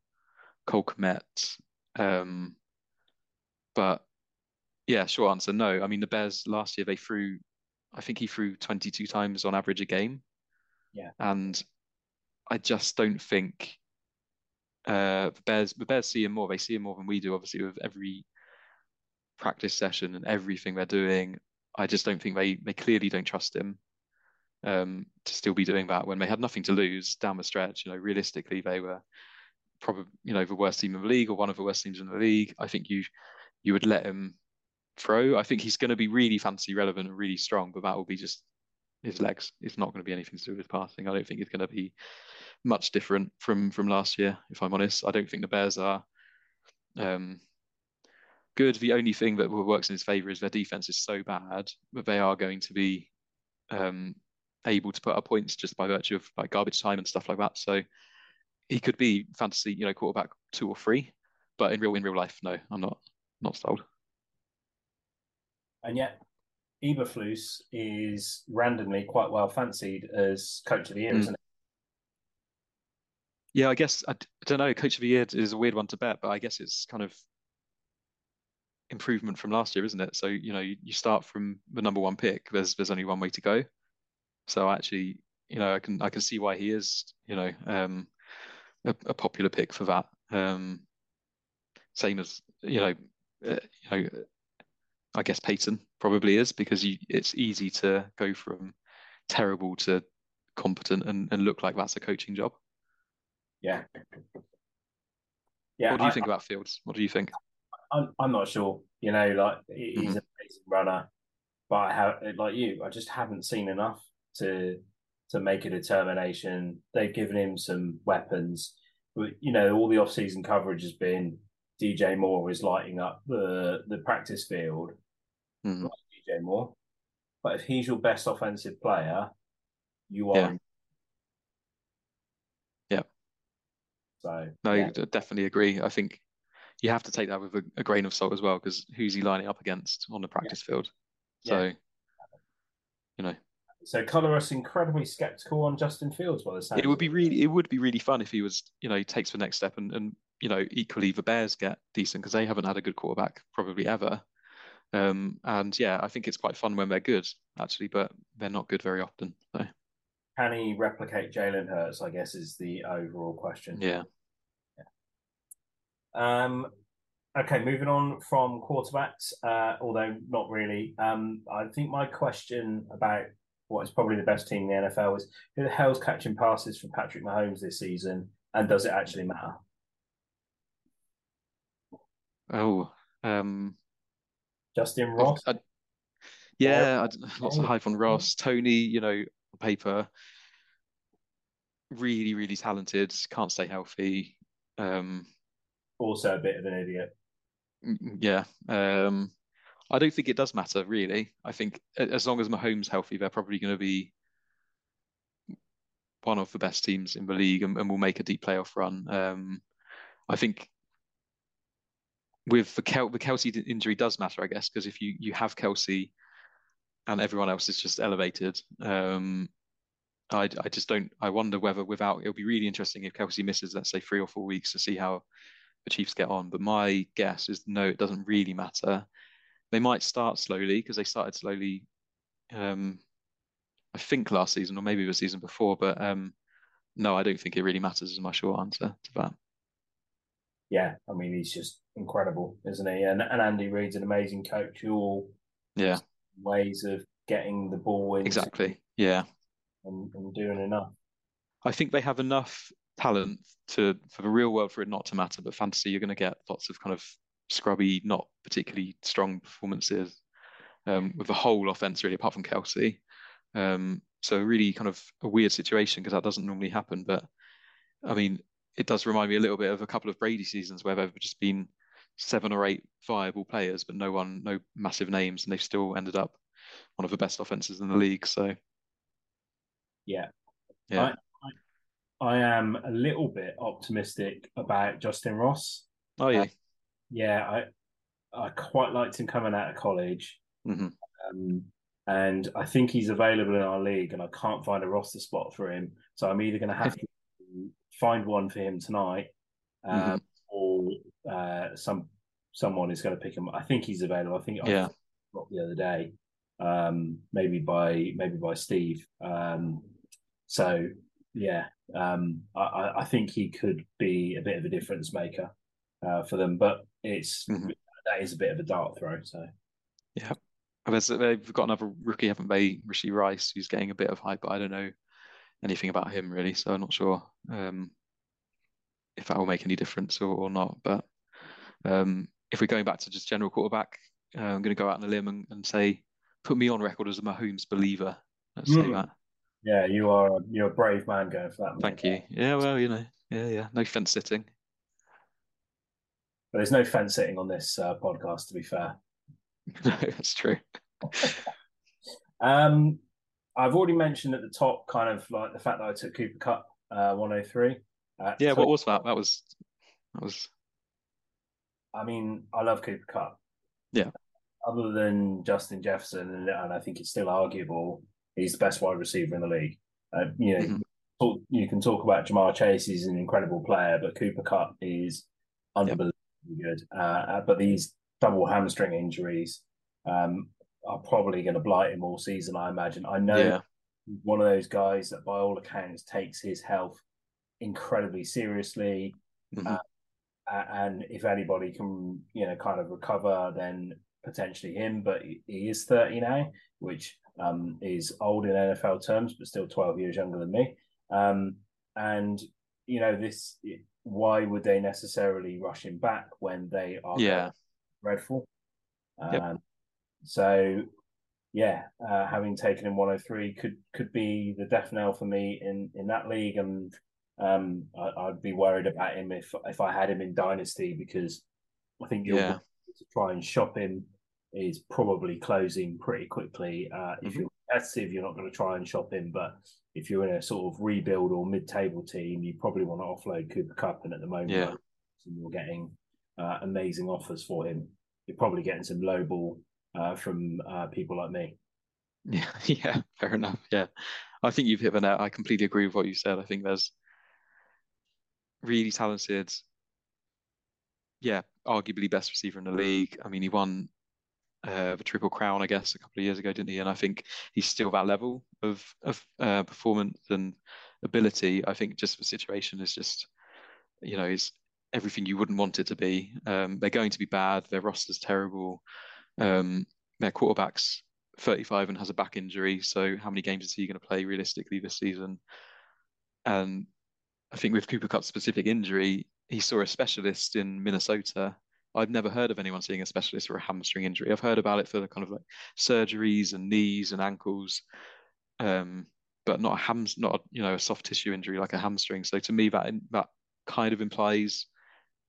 Cole Kmet. Um, but yeah, short answer, no. I mean, the Bears last year they threw, I think he threw 22 times on average a game. Yeah. And I just don't think uh, the Bears the Bears see him more. They see him more than we do, obviously, with every practice session and everything they're doing. I just don't think they they clearly don't trust him um, to still be doing that when they had nothing to lose down the stretch. You know, realistically, they were probably you know the worst team in the league or one of the worst teams in the league. I think you you would let him throw. I think he's going to be really fantasy relevant and really strong, but that will be just his legs. It's not going to be anything to do with passing. I don't think it's going to be much different from from last year. If I'm honest, I don't think the Bears are um, good. The only thing that works in his favour is their defense is so bad that they are going to be um, able to put up points just by virtue of like garbage time and stuff like that. So he could be fantasy, you know, quarterback two or three, but in real in real life, no, I'm not not sold. And yet, Eberflus is randomly quite well fancied as coach of the year, mm. isn't it? Yeah, I guess I, I don't know. Coach of the year is a weird one to bet, but I guess it's kind of improvement from last year, isn't it? So you know, you, you start from the number one pick. There's there's only one way to go. So actually, you know, I can I can see why he is, you know, um, a, a popular pick for that. Um, same as you know, uh, you know, I guess Payton probably is because you, it's easy to go from terrible to competent and, and look like that's a coaching job. Yeah. Yeah. What do you I, think about Fields? What do you think? I'm, I'm not sure. You know, like he's mm-hmm. an amazing runner, but I have, like you, I just haven't seen enough to to make a determination. They've given him some weapons. But, you know, all the off-season coverage has been DJ Moore is lighting up the the practice field. Mm. DJ Moore. But if he's your best offensive player, you are. Yeah. yeah. So no, yeah. definitely agree. I think you have to take that with a, a grain of salt as well because who's he lining up against on the practice yeah. field? So, yeah. you know. So colour us incredibly skeptical on Justin Fields by the sound. It would be really, it would be really fun if he was, you know, he takes the next step and, and you know, equally the Bears get decent because they haven't had a good quarterback probably ever. Um, and yeah, I think it's quite fun when they're good, actually, but they're not good very often. So. Can he replicate Jalen Hurts? I guess is the overall question. Yeah. Um. Okay, moving on from quarterbacks, uh, although not really. Um, I think my question about what is probably the best team in the NFL is who the hell's catching passes from Patrick Mahomes this season, and does it actually matter? Oh, um, Justyn Ross. I, yeah, I, lots of hype on Ross. Tony, you know, on paper, really, really talented. Can't stay healthy. Um, also a bit of an idiot. Yeah. Um, I don't think it does matter really. I think as long as Mahomes healthy, they're probably going to be one of the best teams in the league and, and will make a deep playoff run. Um, I think with the, Kel- the Kelce injury does matter, I guess, because if you you have Kelce and everyone else is just elevated, um, I I just don't. I wonder whether without it'll be really interesting if Kelce misses, let's say three or four weeks to see how the Chiefs get on. But my guess is no, it doesn't really matter. They might start slowly because they started slowly. Um, I think last season or maybe the season before, but um, no, I don't think it really matters. Is my short answer to that yeah, I mean, he's just incredible, isn't he? And and Andy Reid's an amazing coach. All yeah ways of getting the ball in exactly. Yeah, and, and doing enough. I think they have enough talent to for the real world for it not to matter. But fantasy, you're going to get lots of kind of scrubby, not particularly strong performances um, with the whole offense, really, apart from Kelce. Um, so really, kind of a weird situation because that doesn't normally happen. But I mean, it does remind me a little bit of a couple of Brady seasons where there've just been seven or eight viable players, but no one, no massive names, and they've still ended up one of the best offenses in the league. So, Yeah. Yeah. I, am a little bit optimistic about Justyn Ross. Oh yeah. Uh, yeah, I I quite liked him coming out of college. hmm Um, and I think he's available in our league, and I can't find a roster spot for him. So I'm either going to have to find one for him tonight, um, or uh, some someone is going to pick him. I think he's available. I think I Yeah. got the other day, um, maybe by maybe by Steve. Um, so yeah, um, I- I, think he could be a bit of a difference maker uh, for them, but it's Mhm. that is a bit of a dart throw. So Yeah. They've got another rookie, haven't they? Rashee Rice, who's getting a bit of hype, but I don't know anything about him really, so I'm not sure um, if that will make any difference or, or not. But um, if we're going back to just general quarterback, uh, I'm going to go out on a limb and, and say, put me on record as a Mahomes believer. Let's say Mm. that. Yeah, you are you're a brave man going for that. Thank you. Yeah, well, you know, yeah, yeah, no fence sitting. But there's no fence sitting on this uh, podcast, to be fair. no, that's true. Um, I've already mentioned at the top, kind of like the fact that I took Cooper Kupp uh, 103. Uh, Yeah, so- what was that? That was that was I mean, I love Cooper Kupp. Yeah. Other than Justin Jefferson, and I think it's still arguable, he's the best wide receiver in the league. Uh, you know, Mhm. talk, you can talk about Ja'Marr Chase; he's an incredible player, but Cooper Kupp is unbelievably good. Uh, uh, but these double hamstring injuries um, are probably going to blight him all season. I imagine. I know yeah, one of those guys that, by all accounts, takes his health incredibly seriously. mhm, Uh, and if anybody can, you know, kind of recover, then potentially him. But he he is thirty now, which um, is old in NFL terms, but still twelve years younger than me. Um, and you know, this why would they necessarily rush him back when they are yeah, dreadful? Yep. Um, so yeah, uh, having taken him 103 could could be the death knell for me in in that league, and um, I, I'd be worried about him if if I had him in dynasty because I think your Yeah. to try and shop him is probably closing pretty quickly. Uh, if Mhm. you're competitive, you're not going to try and shop him, but if you're in a sort of rebuild or mid-table team, you probably want to offload Cooper Kupp, and at the moment, Yeah. you're getting uh, amazing offers for him. You're probably getting some low ball uh, from uh, people like me. yeah, yeah. Fair enough. Yeah, I think you've hit the nail. I completely agree with what you said. I think there's really talented, yeah, arguably best receiver in the league. I mean, he won uh, the Triple Crown, I guess, a couple of years ago, didn't he? And I think he's still that level of of uh, performance and ability. I think just the situation is just, you know, is everything you wouldn't want it to be. Um, they're going to be bad. Their roster's terrible. Um, their quarterback's 35 and has a back injury. So how many games is he going to play realistically this season? And I think with Cooper Kupp's specific injury, he saw a specialist in Minnesota. I've never heard of anyone seeing a specialist for a hamstring injury. I've heard about it for the kind of like surgeries and knees and ankles, um, but not a ham, not a, you know a soft tissue injury like a hamstring. So to me, that that kind of implies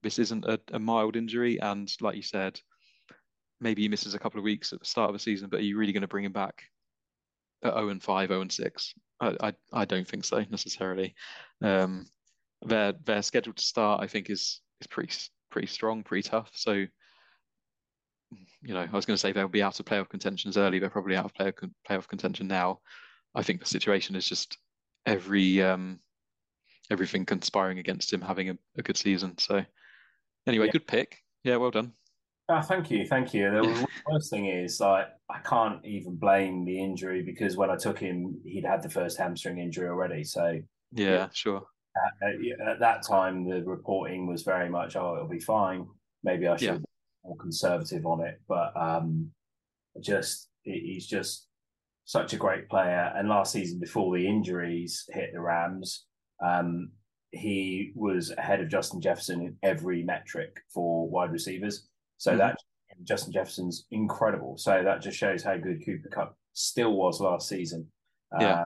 this isn't a, a mild injury. And like you said, maybe he misses a couple of weeks at the start of the season, but are you really going to bring him back at 0 and 5, 0 and 6? I, I, I don't think so necessarily. Um, their their schedule to start, I think, is is pretty pretty strong, pretty tough. So, you know, I was going to say they'll be out of playoff contentions early. They're probably out of playoff playoff contention now. I think the situation is just every um everything conspiring against him having a, a good season. So, anyway, Yeah. good pick. Yeah, well done. Oh, thank you, thank you. The worst thing is, like, I can't even blame the injury because when I took him, he'd had the first hamstring injury already. So Yeah, Yeah. sure. At, at that time, the reporting was very much, "Oh, it'll be fine." Maybe I should Yeah. be more conservative on it, but um, just he's just such a great player. And last season, before the injuries hit the Rams, um, he was ahead of Justin Jefferson in every metric for wide receivers. So Mhm. that Justin Jefferson's incredible. So that just shows how good Cooper Kupp still was last season. Yeah. Uh,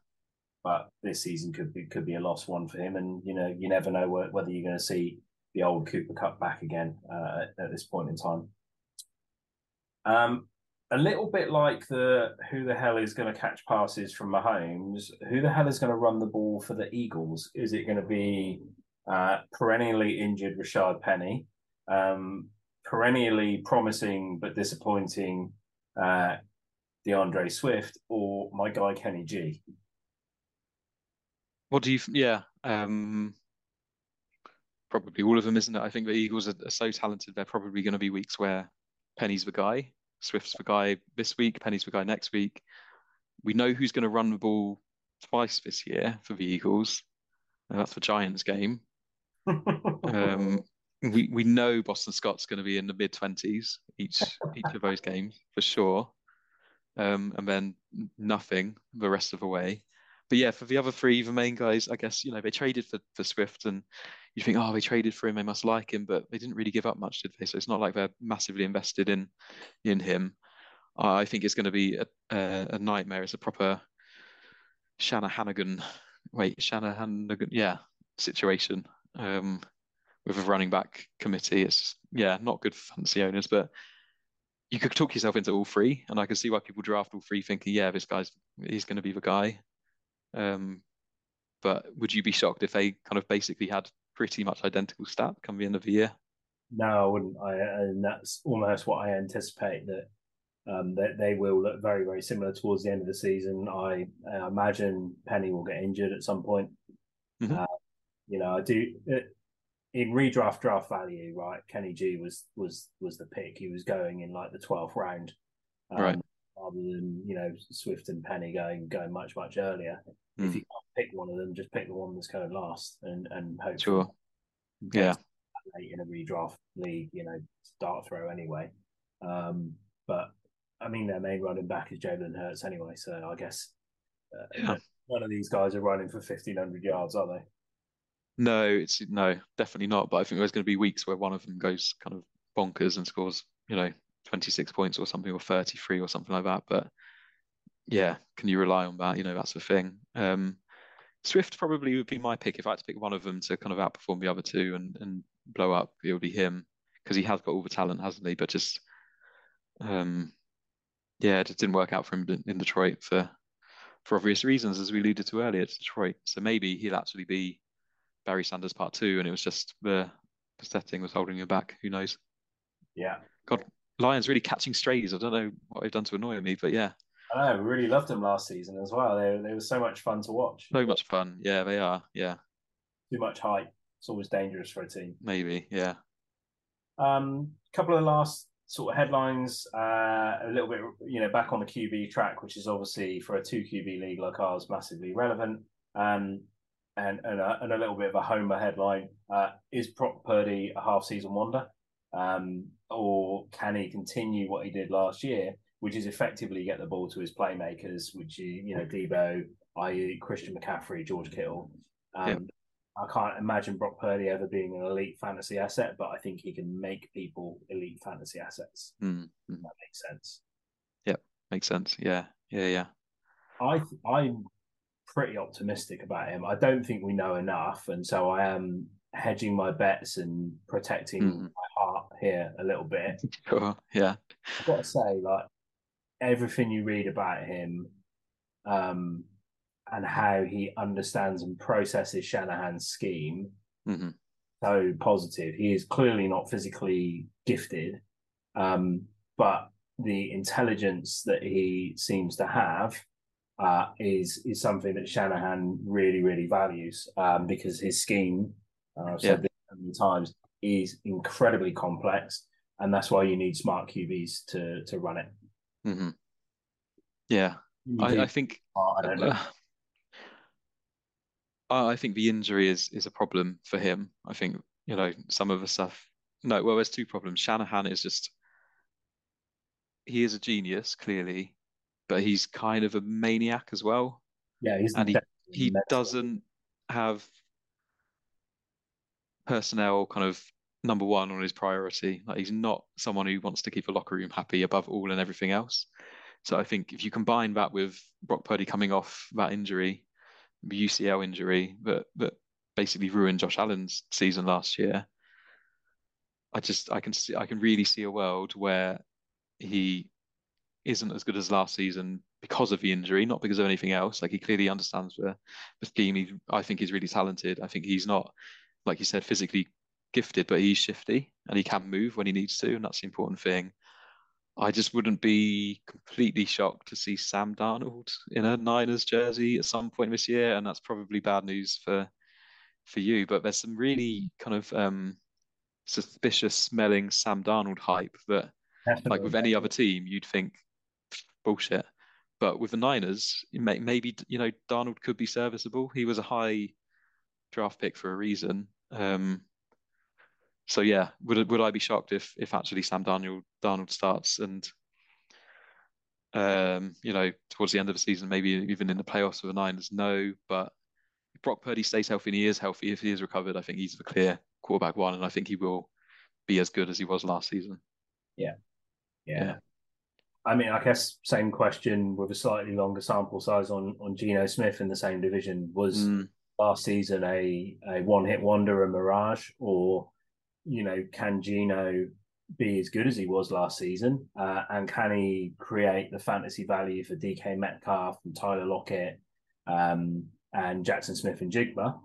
but this season could be could be a lost one for him, and you know you never know whether you're going to see the old Cooper Kupp back again uh, at, this point in time. Um, a little bit like the who the hell is going to catch passes from Mahomes? Who the hell is going to run the ball for the Eagles? Is it going to be uh, perennially injured Rashaad Penny, um, perennially promising but disappointing uh, D'Andre Swift, or my guy Kenny G? What do you? Yeah, um, probably all of them, isn't it? I think the Eagles are, are so talented. They're probably going to be weeks where Penny's the guy, Swift's the guy this week, Penny's the guy next week. We know who's going to run the ball twice this year for the Eagles. That's the Giants game. um, we we know Boston Scott's going to be in the mid twenties each each of those games for sure. Um, and then nothing the rest of the way but yeah, for the other three, the main guys, I guess you know they traded for for Swift, and you think, oh, they traded for him, they must like him, but they didn't really give up much, did they? So it's not like they're massively invested in in him. I think it's going to be a, a, a, nightmare. It's a proper Shanahan, wait, Shanahan, yeah, situation um, with a running back committee. It's yeah, not good for fantasy owners, but you could talk yourself into all three, and I can see why people draft all three, thinking, yeah, this guy's he's going to be the guy. Um, but would you be shocked if they kind of basically had pretty much identical stat come the end of the year? No, I wouldn't. I, and that's almost what I anticipate that um, that they will look very, very similar towards the end of the season. I, I imagine Penny will get injured at some point. Mm-hmm. Uh, you know, I do it, in redraft draft value. Right, Kenny G was was was the pick. He was going in like the twelfth round. Um, right rather than you know Swift and Penny going going much much earlier. Mm. If hmm. you can't pick one of them, just pick the one that's going to last and and hope. Sure. Yeah. Late in a redraft league, you know, start throw anyway. Um, but I mean, their main running back is Jalen Hurts anyway, so I guess uh, yeah. none of these guys are running for fifteen hundred yards, are they? No, it's no, definitely not. But I think there's going to be weeks where one of them goes kind of bonkers and scores, you know, 26 points or something, or 33 or something like that. But yeah, can you rely on that? You know, that's the thing. Um, Swift probably would be my pick if I had to pick one of them to kind of outperform the other two and, and blow up. It would be him because he has got all the talent, hasn't he? But just, um, yeah, it just didn't work out for him in Detroit for for obvious reasons, as we alluded to earlier. It's Detroit, so maybe he'll actually be Barry Sanders part two, and it was just the the setting was holding him back. Who knows? Yeah. God, Lions really catching strays. I don't know what they've done to annoy me, but yeah. I know, really loved them last season as well. They, they were so much fun to watch. So much fun. Yeah, they are. Yeah. Too much hype. It's always dangerous for a team. Maybe, yeah. Um, couple of last sort of headlines, uh, a little bit, you know, back on the QB track, which is obviously for a two QB league like ours massively relevant. Um, and and a, and a little bit of a homer headline: uh, Is Brock Purdy a half season wonder? Um, or can he continue what he did last year, which is effectively get the ball to his playmakers, which is, you know, Deebo, i.e. Christian McCaffrey, George Kittle. Um, yeah. I can't imagine Brock Purdy ever being an elite fantasy asset, but I think he can make people elite fantasy assets. Mm, That makes sense. Yep, makes sense. Yeah, yeah, yeah. I I'm pretty optimistic about him. I don't think we know enough, and so I am hedging my bets and protecting mm. my heart here a little bit. Sure. Yeah. I've got to say, like everything you read about him, um, and how he understands and processes Shanahan's scheme, mm-hmm. so positive. He is clearly not physically gifted, um, but the intelligence that he seems to have uh, is is something that Shanahan really really values um, because his scheme uh, I've said yeah. this many times, is incredibly complex, and that's why you need smart QBs to to run it. Mm-hmm. Yeah, I, I, think. Oh, I don't know. Uh, I think the injury is is a problem for him. I think you know some of the stuff. No, well, there's two problems. Shanahan is just he is a genius, clearly, but he's kind of a maniac as well. Yeah, he's and he he doesn't have personnel kind of number one on his priority. Like he's not someone who wants to keep a locker room happy above all and everything else. So I think if you combine that with Brock Purdy coming off that injury, UCL injury that that basically ruined Josh Allen's season last year, I just I can see I can really see a world where he isn't as good as last season because of the injury, not because of anything else. Like he clearly understands the, the scheme. He, I think he's really talented. I think he's not, like you said, physically gifted, but he's shifty and he can move when he needs to, and that's the important thing. I just wouldn't be completely shocked to see Sam Darnold in a Niners jersey at some point this year, and that's probably bad news for for you. But there's some really kind of um, suspicious smelling Sam Darnold hype that, Definitely. like with any other team, you'd think bullshit. But with the Niners, maybe you know Darnold could be serviceable. He was a high draft pick for a reason. Um, so yeah, would would I be shocked if if actually Sam Daniel Darnold starts and um, you know, towards the end of the season, maybe even in the playoffs for the Niners? No, but if Brock Purdy stays healthy and he is healthy, if he is recovered, I think he's the clear quarterback one, and I think he will be as good as he was last season. Yeah. Yeah. yeah. I mean, I guess same question with a slightly longer sample size on on Geno Smith in the same division. Was mm. Last season a a one hit wonder, a mirage, or you know, can Geno be as good as he was last season? Uh, and can he create the fantasy value for DK Metcalf and Tyler Lockett um, and Jackson Smith-Njigba?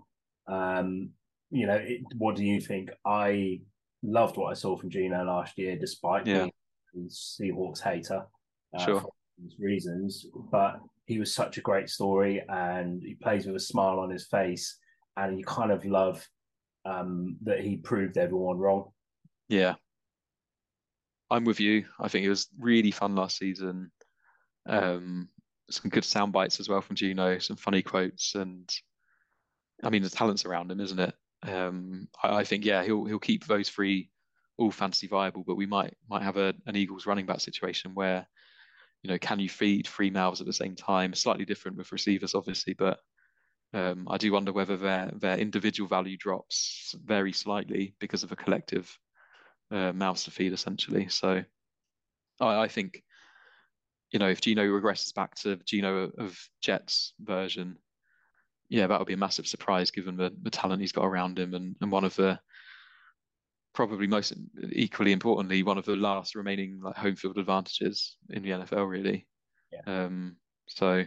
Um, you know, it, what do you think? I loved what I saw from Geno last year, despite yeah. being a Seahawks hater uh, sure. for reasons. But he was such a great story, and he plays with a smile on his face, and you kind of love um, that he proved everyone wrong. Yeah, I'm with you. I think it was really fun last season. Um, some good sound bites as well from Geno, some funny quotes, and I mean the talent's around him, isn't it? Um, I, I, think yeah, he'll he'll keep those three all fantasy viable, but we might might have a, an Eagles running back situation where you know can you feed three mouths at the same time? Slightly different with receivers, obviously, but um, I do wonder whether their their individual value drops very slightly because of a collective uh, mouse to feed, essentially. So I, I, think, you know, if Geno regresses back to Geno of Jets version, yeah, that would be a massive surprise given the, the talent he's got around him and, and one of the probably most equally importantly one of the last remaining like home field advantages in the NFL really. Yeah. Um, so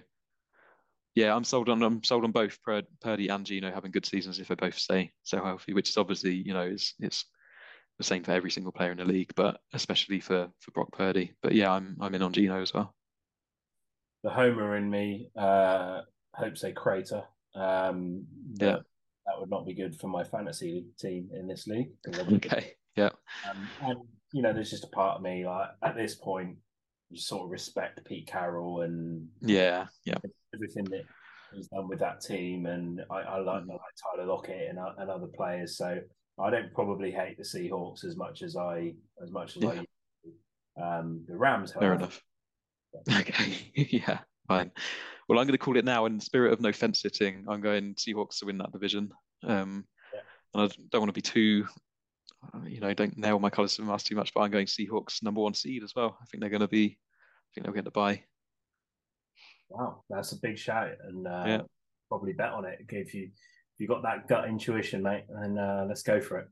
yeah, I'm sold on I'm sold on both Purdy and Geno having good seasons if they both stay so healthy, which is obviously you know is it's the same for every single player in the league, but especially for for Brock Purdy. But yeah, I'm I'm in on Geno as well. The homer in me uh, hopes a crater. Um, yeah, that would not be good for my fantasy team in this league. Okay. Yeah. Um, and you know, there's just a part of me like at this point, you sort of respect Pete Carroll and yeah, yeah, everything that he's done with that team, and I, I like. I like Tyler Lockett and, and other players. So I don't probably hate the Seahawks as much as I as much as yeah. I um, the Rams. Fair enough. Okay, yeah, fine. Well, I'm going to call it now. In the spirit of no fence sitting, I'm going Seahawks to win that division. Um, yeah. and I don't want to be too, you know, don't nail my colours to the mast too much, but I'm going Seahawks number one seed as well. I think they're going to be, I think they'll get the bye. Wow, that's a big shout, and uh, yeah. probably bet on it if you if you got that gut intuition, mate. And uh, let's go for it.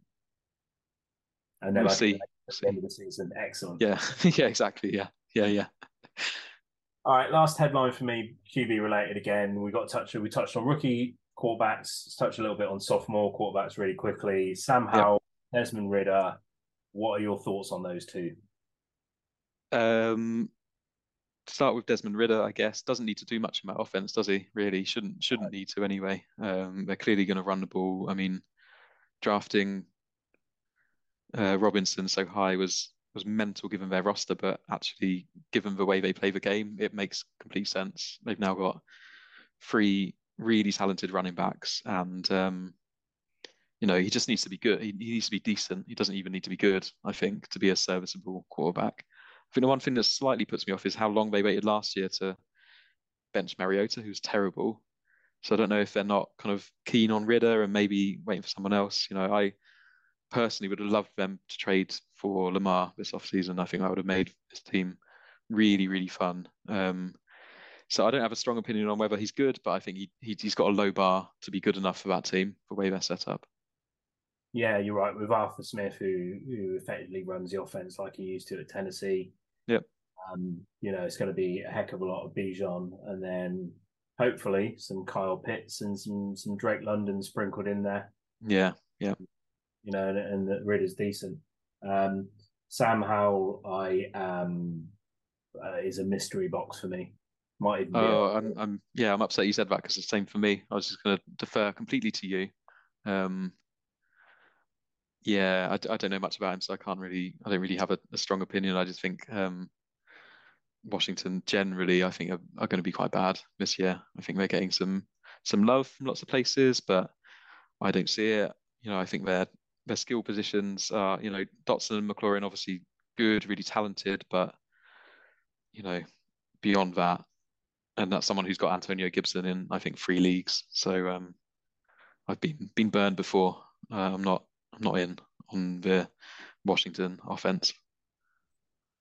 And then we'll see. At the end of the season, excellent. Yeah, yeah, exactly. Yeah, yeah, yeah. All right, last headline for me, QB related again. We got touch. We touched on rookie quarterbacks. Let's touch a little bit on sophomore quarterbacks really quickly. Sam Howell, yep. Desmond Ridder. What are your thoughts on those two? Um, start with Desmond Ridder, I guess, doesn't need to do much in that offense, does he? Really, shouldn't shouldn't need to anyway. Um, they're clearly going to run the ball. I mean, drafting uh, Robinson so high was was mental given their roster, but actually, given the way they play the game, it makes complete sense. They've now got three really talented running backs, and um, you know he just needs to be good. He, he needs to be decent. He doesn't even need to be good, I think, to be a serviceable quarterback. I think the one thing that slightly puts me off is how long they waited last year to bench Mariota, who's terrible. So I don't know if they're not kind of keen on Ridder and maybe waiting for someone else. You know, I personally would have loved them to trade for Lamar this offseason. I think that would have made this team really, really fun. Um, so I don't have a strong opinion on whether he's good, but I think he, he has got a low bar to be good enough for that team for the way they're set up. Yeah, you're right. With Arthur Smith, who who effectively runs the offense like he used to at Tennessee, Yep. Um, you know, it's going to be a heck of a lot of Bijan, and then hopefully some Kyle Pitts and some some Drake London sprinkled in there. Yeah, yeah. You know, and, and the rid is decent. Um, Sam Howell, I um, uh, is a mystery box for me. Might even. Oh, I'm, I'm, yeah, I'm upset you said that because it's the same for me. I was just going to defer completely to you. Um, yeah, I, I don't know much about him, so I can't really, I don't really have a, a strong opinion. I just think um, Washington generally, I think, are, are going to be quite bad this year. I think they're getting some some love from lots of places, but I don't see it. You know, I think their their skill positions are, you know, Dotson and McLaurin obviously good, really talented, but you know, beyond that, and that's someone who's got Antonio Gibson in, I think, three leagues. So um, I've been been burned before. Uh, I'm not I'm not in on the Washington offense.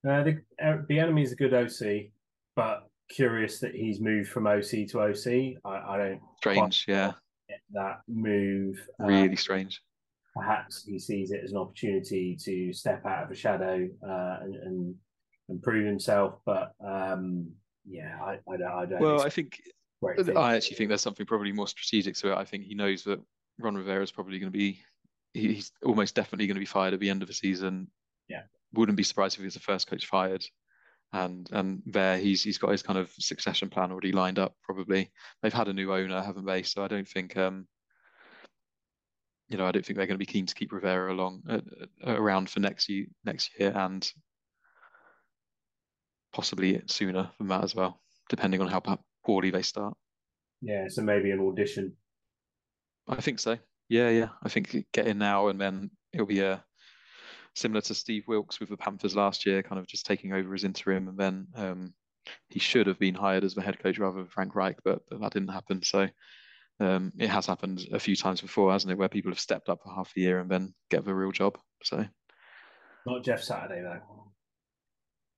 Uh, the uh, Bieniemy is a good OC, but curious that he's moved from OC to OC. I, I don't strange, yeah, that move. Really uh, strange. Perhaps he sees it as an opportunity to step out of a shadow uh, and, and, and prove himself. But um, yeah, I, I, don't. I don't well, I think I actually think there's something probably more strategic to it. I think he knows that Ron Rivera is probably going to be he's almost definitely going to be fired at the end of the season. Yeah, wouldn't be surprised if he was the first coach fired. And and there he's he's got his kind of succession plan already lined up. Probably they've had a new owner, haven't they? So I don't think um, you know I don't think they're going to be keen to keep Rivera along uh, uh, around for next year next year and possibly sooner than that as well, depending on how poorly they start. Yeah, so maybe an audition. I think so. Yeah, yeah. I think get in now and then it'll be a similar to Steve Wilks with the Panthers last year, kind of just taking over as interim, and then um, he should have been hired as the head coach rather than Frank Reich, but, but that didn't happen. So um, it has happened a few times before, hasn't it, where people have stepped up for half a year and then get the real job. So not Jeff Saturday though.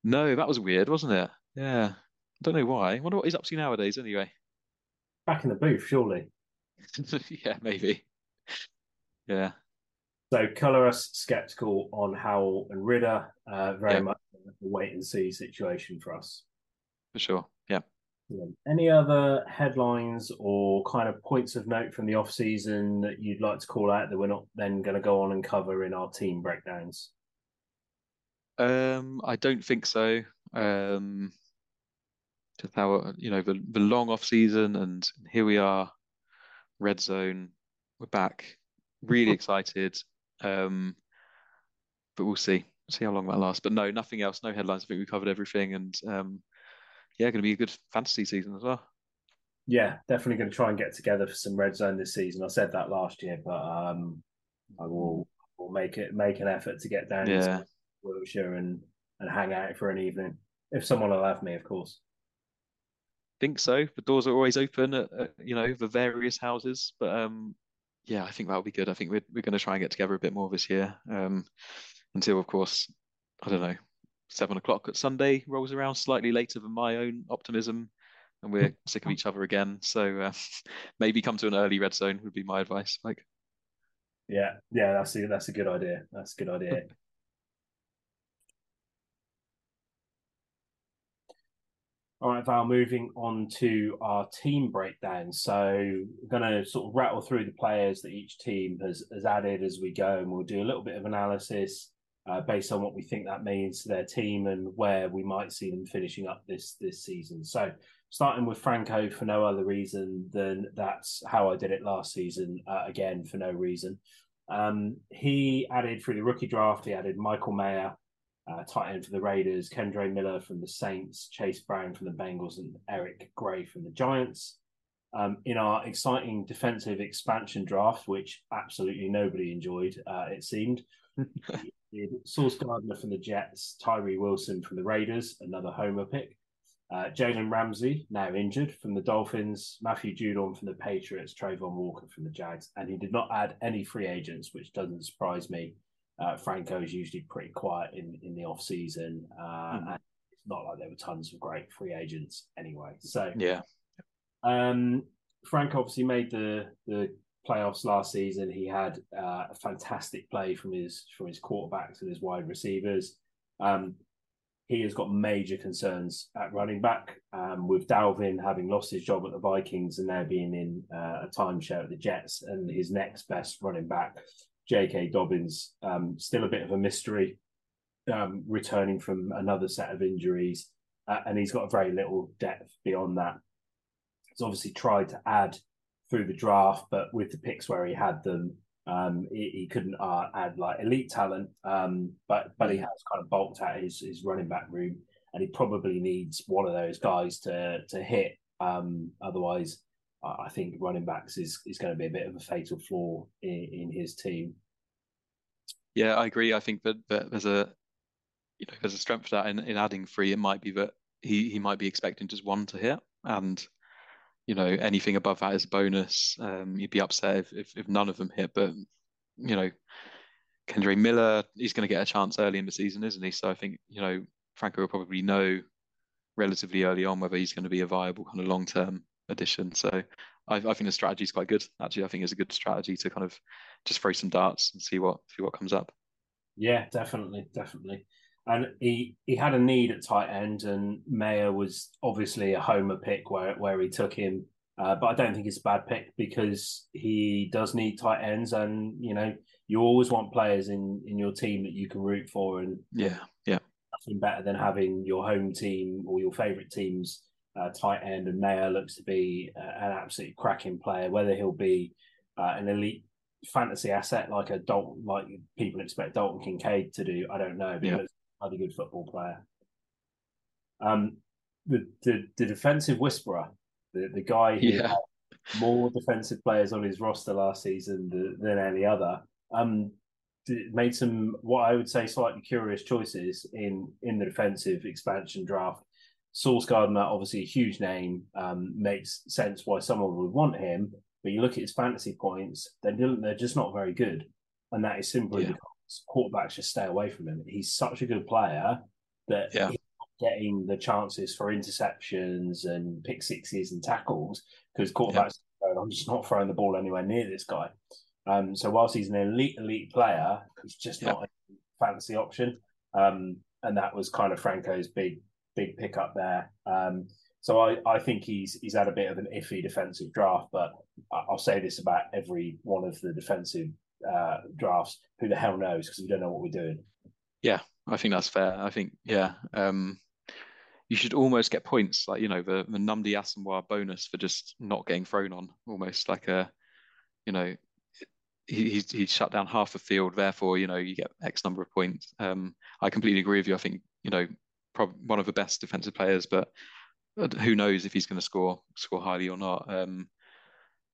No, that was weird, wasn't it? Yeah, I don't know why. I wonder what he's up to nowadays, anyway. Back in the booth, surely. yeah, maybe. Yeah. So color us skeptical on Howell and Ridder. Uh, very yep. much a wait and see situation for us. For sure. Yeah. Any other headlines or kind of points of note from the off season that you'd like to call out that we're not then going to go on and cover in our team breakdowns? Um, I don't think so. Um, just how you know the the long off season, and here we are, red zone. We're back. Really excited. Um, but we'll see. See how long that lasts. But no, nothing else. No headlines. I think we covered everything, and um, yeah, going to be a good fantasy season as well. Yeah, definitely going to try and get together for some red zone this season. I said that last year, but um, I will will make it make an effort to get down yeah. to Wiltshire and and hang out for an evening if someone will have me, of course. Think so. The doors are always open at, at you know the various houses, but um, yeah, I think that'll be good. I think we're we're going to try and get together a bit more this year. Um, until of course, I don't know, seven o'clock at Sunday rolls around slightly later than my own optimism, and we're sick of each other again. So uh, maybe come to an early red zone would be my advice. Mike. yeah, yeah, that's a that's a good idea. That's a good idea. All right, Val, moving on to our team breakdown. So we're going to sort of rattle through the players that each team has, has added as we go, and we'll do a little bit of analysis uh, based on what we think that means to their team and where we might see them finishing up this this season. So starting with Franco for no other reason than that's how I did it last season, uh, again, for no reason. Um, he added through the rookie draft, he added Michael Mayer, uh, tight end for the Raiders, Kendre Miller from the Saints, Chase Brown from the Bengals, and Eric Gray from the Giants. Um, in our exciting defensive expansion draft, which absolutely nobody enjoyed, uh, it seemed. Sauce Gardner from the Jets, Tyree Wilson from the Raiders, another homer pick. Uh, Jalen Ramsey, now injured, from the Dolphins, Matthew Judon from the Patriots, Travon Walker from the Jags, and he did not add any free agents, which doesn't surprise me uh, Franco is usually pretty quiet in, in the off season, uh, mm. and it's not like there were tons of great free agents anyway. So yeah, um, Frank obviously made the the playoffs last season. He had uh, a fantastic play from his from his quarterbacks and his wide receivers. Um, he has got major concerns at running back. Um, with Dalvin having lost his job at the Vikings and now being in uh, a timeshare at the Jets, and his next best running back, J.K. Dobbins, um, still a bit of a mystery, um, returning from another set of injuries, uh, and he's got very little depth beyond that. He's obviously tried to add through the draft, but with the picks where he had them, um, he, he, couldn't uh, add like elite talent, um, but but he has kind of bulked out his, his running back room, and he probably needs one of those guys to to hit. Um, otherwise, I think running backs is is going to be a bit of a fatal flaw in, in his team. Yeah, I agree. I think that, that there's a you know there's a strength for that in, in adding three. It might be that he he might be expecting just one to hit, and you know anything above that is bonus. Um, you'd be upset if, if, if none of them hit, but you know Kendre Miller, he's going to get a chance early in the season, isn't he? So I think you know Franco will probably know relatively early on whether he's going to be a viable kind of long term addition. So I, I, think the strategy is quite good. Actually, I think it's a good strategy to kind of just throw some darts and see what see what comes up. Yeah, definitely, definitely and he he had a need at tight end, and Mayer was obviously a homer pick where where he took him. Uh, but I don't think it's a bad pick because he does need tight ends, and you know you always want players in in your team that you can root for, and yeah, yeah, nothing better than having your home team or your favourite team's uh, tight end. And Mayer looks to be uh, an absolutely cracking player. Whether he'll be uh, an elite fantasy asset like a Dalton, like people expect Dalton Kincaid to do, I don't know. But yeah another good football player. Um, the, the, the defensive whisperer, the, the guy who yeah. had more defensive players on his roster last season than, than any other, um, made some what I would say slightly curious choices in in the defensive expansion draft. Sauce Gardner, obviously a huge name, um, makes sense why someone would want him. But you look at his fantasy points; they're they're just not very good, and that is simply yeah. because quarterbacks just stay away from him. He's such a good player that yeah. getting the chances for interceptions and pick sixes and tackles because quarterbacks yeah. going, I'm just not throwing the ball anywhere near this guy. Um, so whilst he's an elite elite player, he's just yeah. not a fantasy option. Um, and that was kind of Franco's big big pickup there. Um, so I, I think he's he's had a bit of an iffy defensive draft, but I'll say this about every one of the defensive uh, drafts, who the hell knows? Because we don't know what we're doing. Yeah, I think that's fair. I think yeah, um, you should almost get points, like you know the the Nnamdi Asomugha bonus for just not getting thrown on, almost like a, you know, he he shut down half the field. Therefore, you know, you get X number of points. Um, I completely agree with you. I think you know, probably one of the best defensive players, but who knows if he's going to score score highly or not. Um,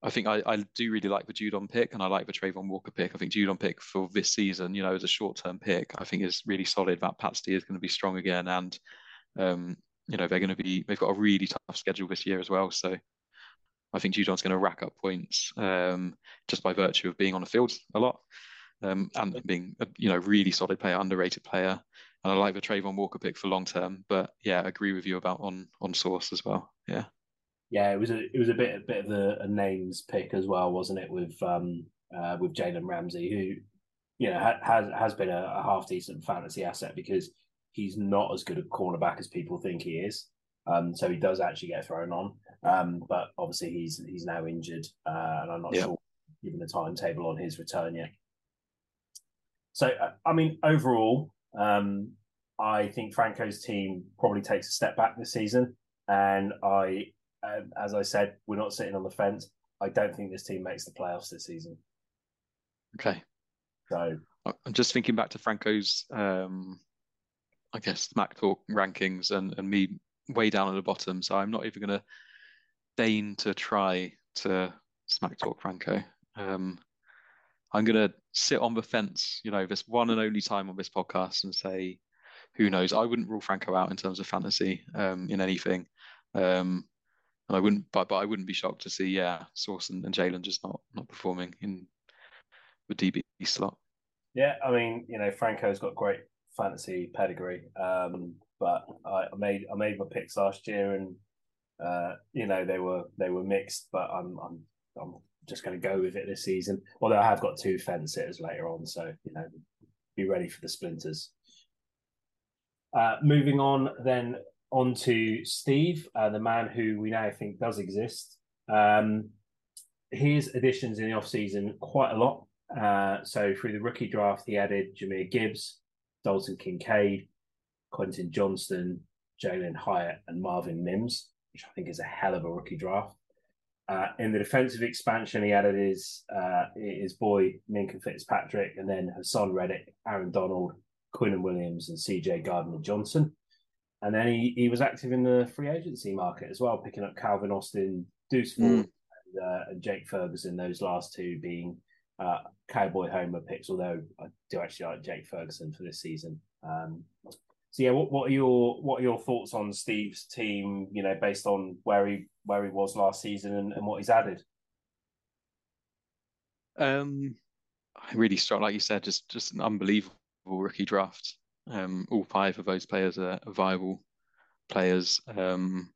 I think I, I do really like the Judon pick and I like the Travon Walker pick. I think Judon pick for this season, you know, as a short term pick, I think is really solid. That Pat is going to be strong again. And, um, you know, they're going to be, they've got a really tough schedule this year as well. So I think Judon's going to rack up points um, just by virtue of being on the field a lot um, and being, a, you know, really solid player, underrated player. And I like the Travon Walker pick for long term. But yeah, I agree with you about on on Sauce as well. Yeah yeah, it was a it was a bit a bit of a, a names pick as well, wasn't it? With um uh, with Jalen Ramsey, who you know ha- has has been a, a, half decent fantasy asset because he's not as good a cornerback as people think he is. Um, so he does actually get thrown on. Um, but obviously he's he's now injured, uh, and I'm not sure given the timetable on his return yet. So uh, I mean, overall, um, I think Franco's team probably takes a step back this season, and I um, as I said, we're not sitting on the fence. I don't think this team makes the playoffs this season. Okay. So I'm just thinking back to Franco's, um, I guess, Smack Talk rankings and, and me way down at the bottom. So I'm not even going to deign to try to Smack Talk Franco. Um, I'm going to sit on the fence, you know, this one and only time on this podcast and say, who knows? I wouldn't rule Franco out in terms of fantasy um, in anything. Um, and I wouldn't, but, but I wouldn't be shocked to see, yeah, Sauce and, and Jalen just not not performing in the DB slot. Yeah, I mean, you know, Franco's got great fantasy pedigree, um, but I, I made I made my picks last year, and uh, you know they were they were mixed, but I'm I'm I'm just going to go with it this season. Although I have got two fence sitters later on, so you know, be ready for the splinters. Uh, moving on then on to Steve, uh, the man who we now think does exist. Um, his additions in the off-season quite a lot. Uh, so through the rookie draft, he added Jahmyr Gibbs, Dalton Kincaid, Quentin Johnston, Jalin Hyatt, and Marvin Mims, which I think is a hell of a rookie draft. Uh, in the defensive expansion, he added his uh, his boy Minkah Fitzpatrick, and then Haason Reddick, Aaron Donald, Quinnen Williams, and CJ Gardner Johnson. And then he, he was active in the free agency market as well, picking up Calvin Austin, Deuce Vaughn, mm. and, uh, and, Jake Ferguson. Those last two being uh, Cowboy Homer picks, although I do actually like Jake Ferguson for this season. Um, so yeah, what, what are your what are your thoughts on Steve's team? You know, based on where he where he was last season and, and what he's added. Um, I really strong, like you said, just just an unbelievable rookie draft. Um, all five of those players are viable players. Um,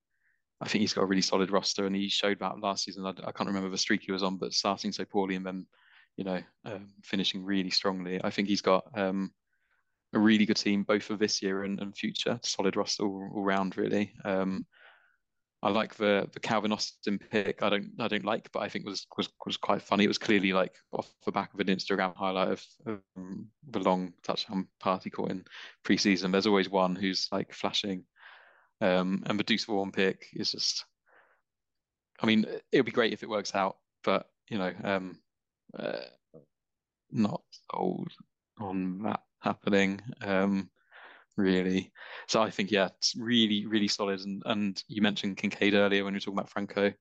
I think he's got a really solid roster, and he showed that last season. I, I, can't remember the streak he was on, but starting so poorly and then, you know, um, finishing really strongly. I think he's got um, a really good team both for this year and, and future. Solid roster all, all round, really. Um, I like the the Calvin Austin pick. I don't I don't like, but I think was was was quite funny. It was clearly like off the back of an Instagram highlight of um, the long touchdown party caught in preseason. There's always one who's like flashing, um, and the Deuce Vaughn pick is just. I mean, it would be great if it works out, but you know, um, uh, not sold on that happening. Um, really. So I think yeah, it's really really solid. And and you mentioned Kincaid earlier when you were talking about Franco.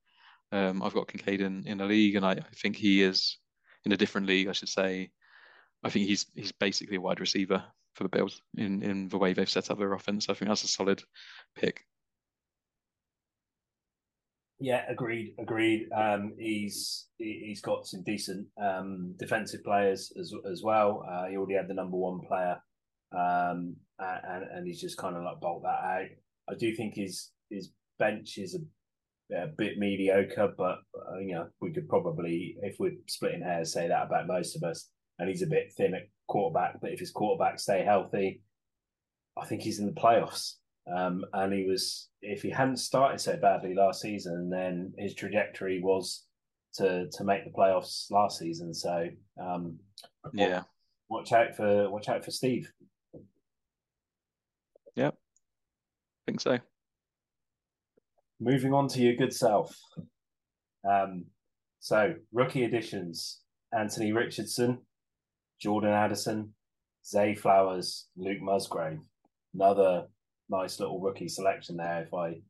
Um, I've got Kincaid in, in a league, and I, I think he is in a different league, I should say. I think he's he's basically a wide receiver for the Bills in in the way they've set up their offense. I think that's a solid pick. Yeah, agreed, agreed. Um, he's he's got some decent um, defensive players as as well. Uh, he already had the number one player um, and, and he's just kind of like bolt that out. I do think his his bench is a, a bit mediocre, but uh, you know we could probably, if we're splitting hairs, say that about most of us. And he's a bit thin at quarterback, but if his quarterback stay healthy, I think he's in the playoffs. Um, and he was, if he hadn't started so badly last season, then his trajectory was to to make the playoffs last season. So um, yeah, watch out for watch out for Steve. Yep. I think so. Moving on to your good self. Um, so rookie additions: Anthony Richardson, Jordan Addison, Zay Flowers, Luke Musgrave. Another nice little rookie selection there. If I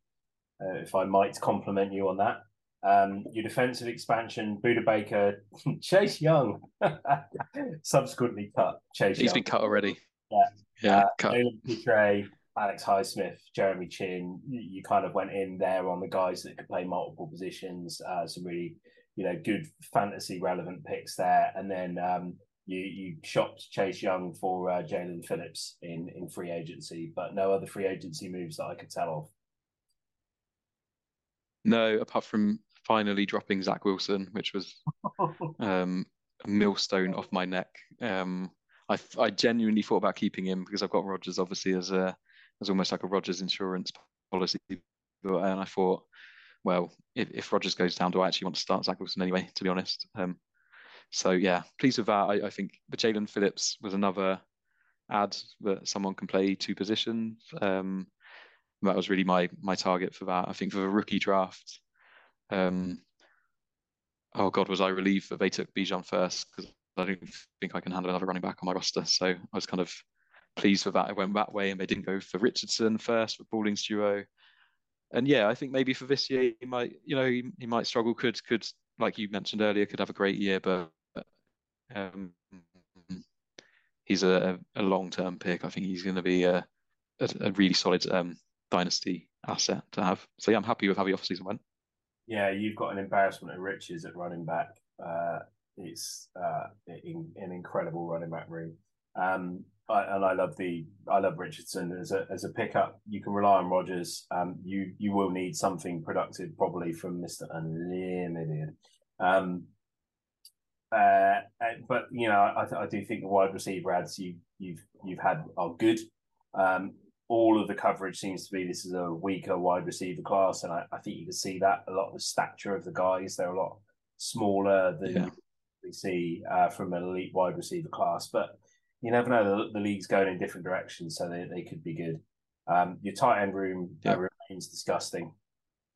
uh, if I might compliment you on that. Um, your defensive expansion: Budda Baker, Chase Young, subsequently cut. Chase. He's Young. been cut already. Yeah, yeah. Uh, cut. Pitre, Alex Highsmith, Jeremy Chinn. you kind of went in there on the guys that could play multiple positions. Uh, some really, you know, good fantasy relevant picks there, and then um, you you shopped Chase Young for uh, Jaelan Phillips in in free agency, but no other free agency moves that I could tell of. No, apart from finally dropping Zach Wilson, which was um, a millstone off my neck. Um, I, I genuinely thought about keeping him because I've got Rodgers obviously as a as almost like a Rodgers insurance policy. And I thought, well, if, if Rodgers goes down, do I actually want to start Zach Wilson anyway? To be honest. Um, so yeah, pleased with that. I, I think but Jaelan Phillips was another ad that someone can play two positions. Um, that was really my my target for that. I think for the rookie draft, um, oh god, was I relieved that they took Bijan first because I don't think I can handle another running back on my roster. So I was kind of pleased with that. It went that way, and they didn't go for Richardson first with Balling's duo. And yeah, I think maybe for this year he might, you know, he, he might struggle. Could could like you mentioned earlier, could have a great year, but um, he's a, a long term pick. I think he's going to be a, a, a really solid um, dynasty asset to have. So yeah, I'm happy with how the offseason went. Yeah, you've got an embarrassment of riches at running back. Uh, it's uh, in, an incredible running back room. Um, I, and I love the I love Richardson as a as a pickup. You can rely on Rodgers. Um, you you will need something productive probably from Mister Unlimited. Um, uh, but you know, I, I do think the wide receiver ads you you've you've had are good. Um, all of the coverage seems to be this is a weaker wide receiver class, and I, I think you can see that a lot of the stature of the guys they're a lot smaller than yeah. We see uh, from an elite wide receiver class. But you never know; the, the league's going in different directions, so they, they could be good. Um, your tight end room yeah. uh, remains disgusting.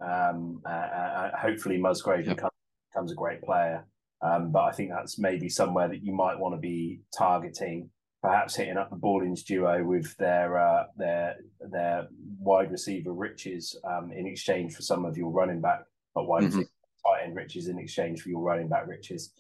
Um, uh, uh, uh hopefully, Musgrave becomes, becomes a great player, um, but I think that's maybe somewhere that you might want to be targeting perhaps hitting up the Ballings duo with their uh, their their wide receiver riches um, in exchange for some of your running back, but wide mm-hmm. tight end riches in exchange for your running back riches.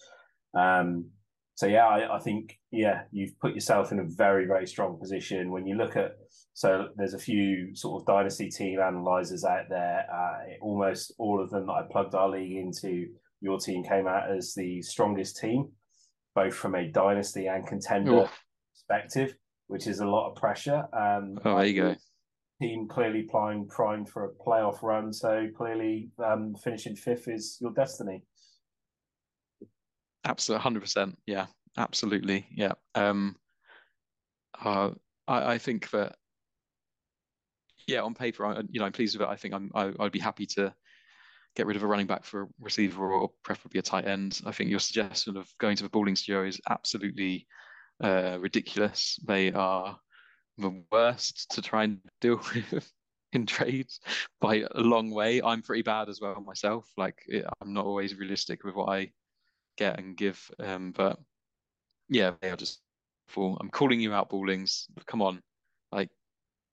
Um, so yeah, I, I, think yeah, you've put yourself in a very very strong position when you look at. So there's a few sort of dynasty team analyzers out there. Uh, almost all of them that I plugged our league into, your team came out as the strongest team, both from a dynasty and contender perspective, which is a lot of pressure. Um, oh, there you go. Team clearly primed, primed for a playoff run, so clearly um, finishing fifth is your destiny. Absolutely, hundred percent. Yeah, absolutely. Yeah. Um, uh, I, I think that yeah, on paper, I, you know, I'm pleased with it. I think I'm, I, I'd be happy to get rid of a running back for a receiver or preferably a tight end. I think your suggestion of going to the Ballings studio is absolutely uh, ridiculous. They are the worst to try and deal with in trades by a long way. I'm pretty bad as well myself. Like I'm not always realistic with what I get and give. Um, but yeah, they are just full. I'm calling you out, Ballings. Come on, like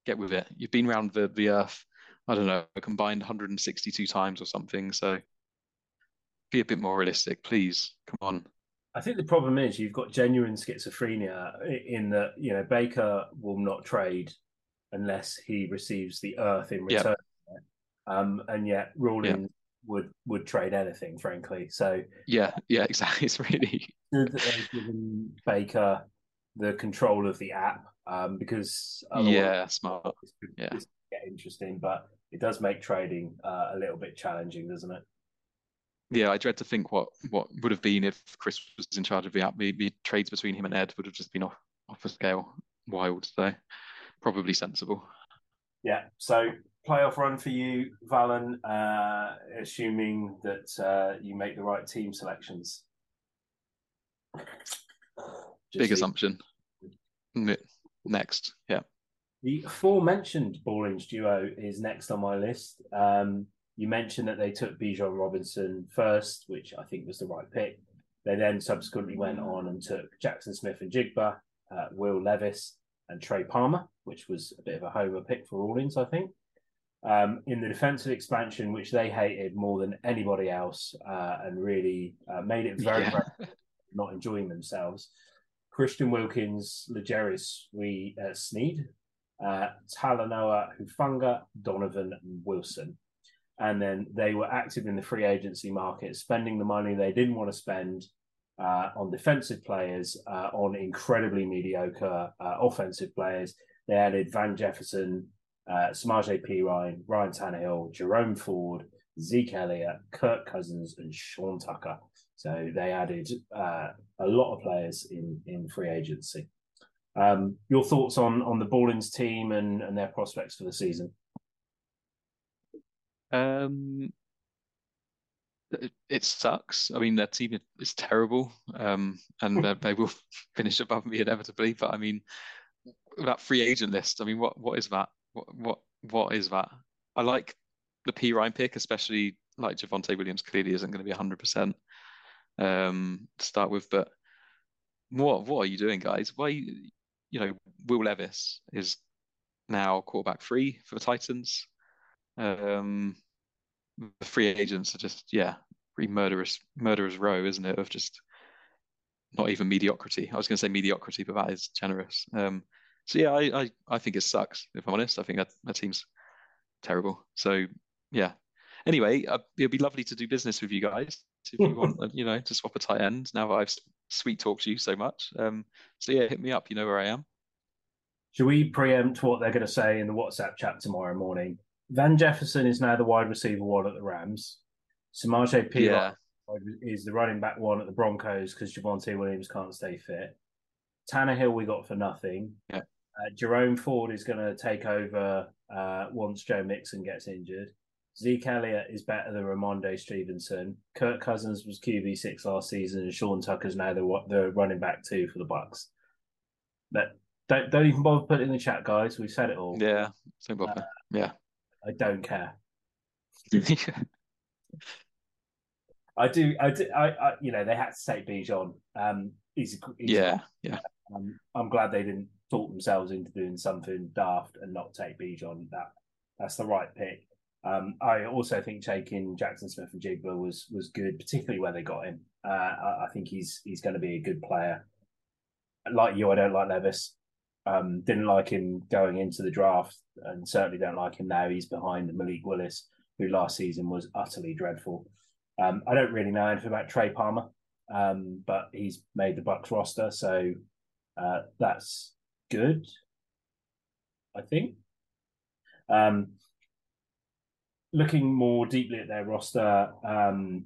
get with it. You've been around the the earth. I don't know, combined 162 times or something. So be a bit more realistic, please. Come on. I think the problem is you've got genuine schizophrenia in that you know Baker will not trade unless he receives the earth in return, yep. um, and yet Rawlings. Would would trade anything, frankly. So yeah, yeah, exactly. It's really good they've given Baker the control of the app um, because yeah, smart. yeah, get interesting, but it does make trading uh, a little bit challenging, doesn't it? yeah, I dread to think what what would have been if Chris was in charge of the app. The, the trades between him and Ed would have just been off off a scale, wild. So probably sensible. Yeah. So playoff run for you, Valen, uh, assuming that uh, you make the right team selections. Just Big the... assumption. Next, yeah. The aforementioned Ballings duo is next on my list. Um, you mentioned that they took Bijan Robinson first, which I think was the right pick. They then subsequently went on and took Jackson Smith-Njigba, uh, Will Levis, and Trey Palmer, which was a bit of a homer pick for Rawlings, I think. Um, in the defensive expansion, which they hated more than anybody else uh, and really uh, made it very, yeah. very not enjoying themselves. Christian Wilkins, L'Jarius we uh, Sneed, uh, Talanoa Hufanga, Donovan Wilson and then they were active in the free agency market, spending the money they didn't want to spend uh, on defensive players, uh, on incredibly mediocre uh, offensive players. They added Van Jefferson, uh, Samaje Perine, Ryan Ryan Tannehill, Jerome Ford, Zeke Elliott, Kirk Cousins, and Sean Tucker. So they added uh, a lot of players in in free agency. Um, your thoughts on on the Ballings team and, and their prospects for the season? Um, it, sucks. I mean, their team is terrible, um, and they will finish above me inevitably. But I mean, that free agent list. I mean, what what is that? What what what is that? I like the Perine pick, especially like Javonte Williams clearly isn't going to be hundred percent um, to start with. But what what are you doing, guys? Why you, know Will Levis is now quarterback free for the Titans. Um, the free agents are just yeah, murderous murderous row, isn't it? Of just not even mediocrity. I was going to say mediocrity, but that is generous. Um, so yeah, I, I I think it sucks. If I'm honest, I think that that team's terrible. So yeah. Anyway, uh, it'd be lovely to do business with you guys if you want, uh, you know, to swap a tight end. Now that I've sweet talked you so much. Um, so yeah, hit me up. You know where I am. Should we preempt what they're going to say in the WhatsApp chat tomorrow morning? Van Jefferson is now the wide receiver one at the Rams. Samaje P is the running back one at the Broncos because Javonte Williams can't stay fit. Tannehill we got for nothing. Yeah. Uh, Jerome Ford is going to take over uh, once Joe Mixon gets injured. Zeke Elliott is better than Rhamondre Stevenson. Kirk Cousins was QB six last season, and Sean Tucker's now the the running back two for the Bucs. But don't don't even bother putting in the chat, guys. We've said it all. Yeah, same bother. Uh, yeah, I don't care. I do. I do. I, I, You know, they had to take Bijan. Um, he's, he's yeah, yeah. Um, I'm glad they didn't talk themselves into doing something daft and not take Bijan. That that's the right pick. Um, I also think taking Jackson Smith-Njigba was was good, particularly where they got him. Uh, I, I, think he's he's going to be a good player. Like you, I don't like Levis. Um, didn't like him going into the draft, and certainly don't like him now. He's behind Malik Willis, who last season was utterly dreadful. Um, I don't really know anything about Trey Palmer, um, but he's made the Bucs roster, so uh, that's good. I think. Um, looking more deeply at their roster, um,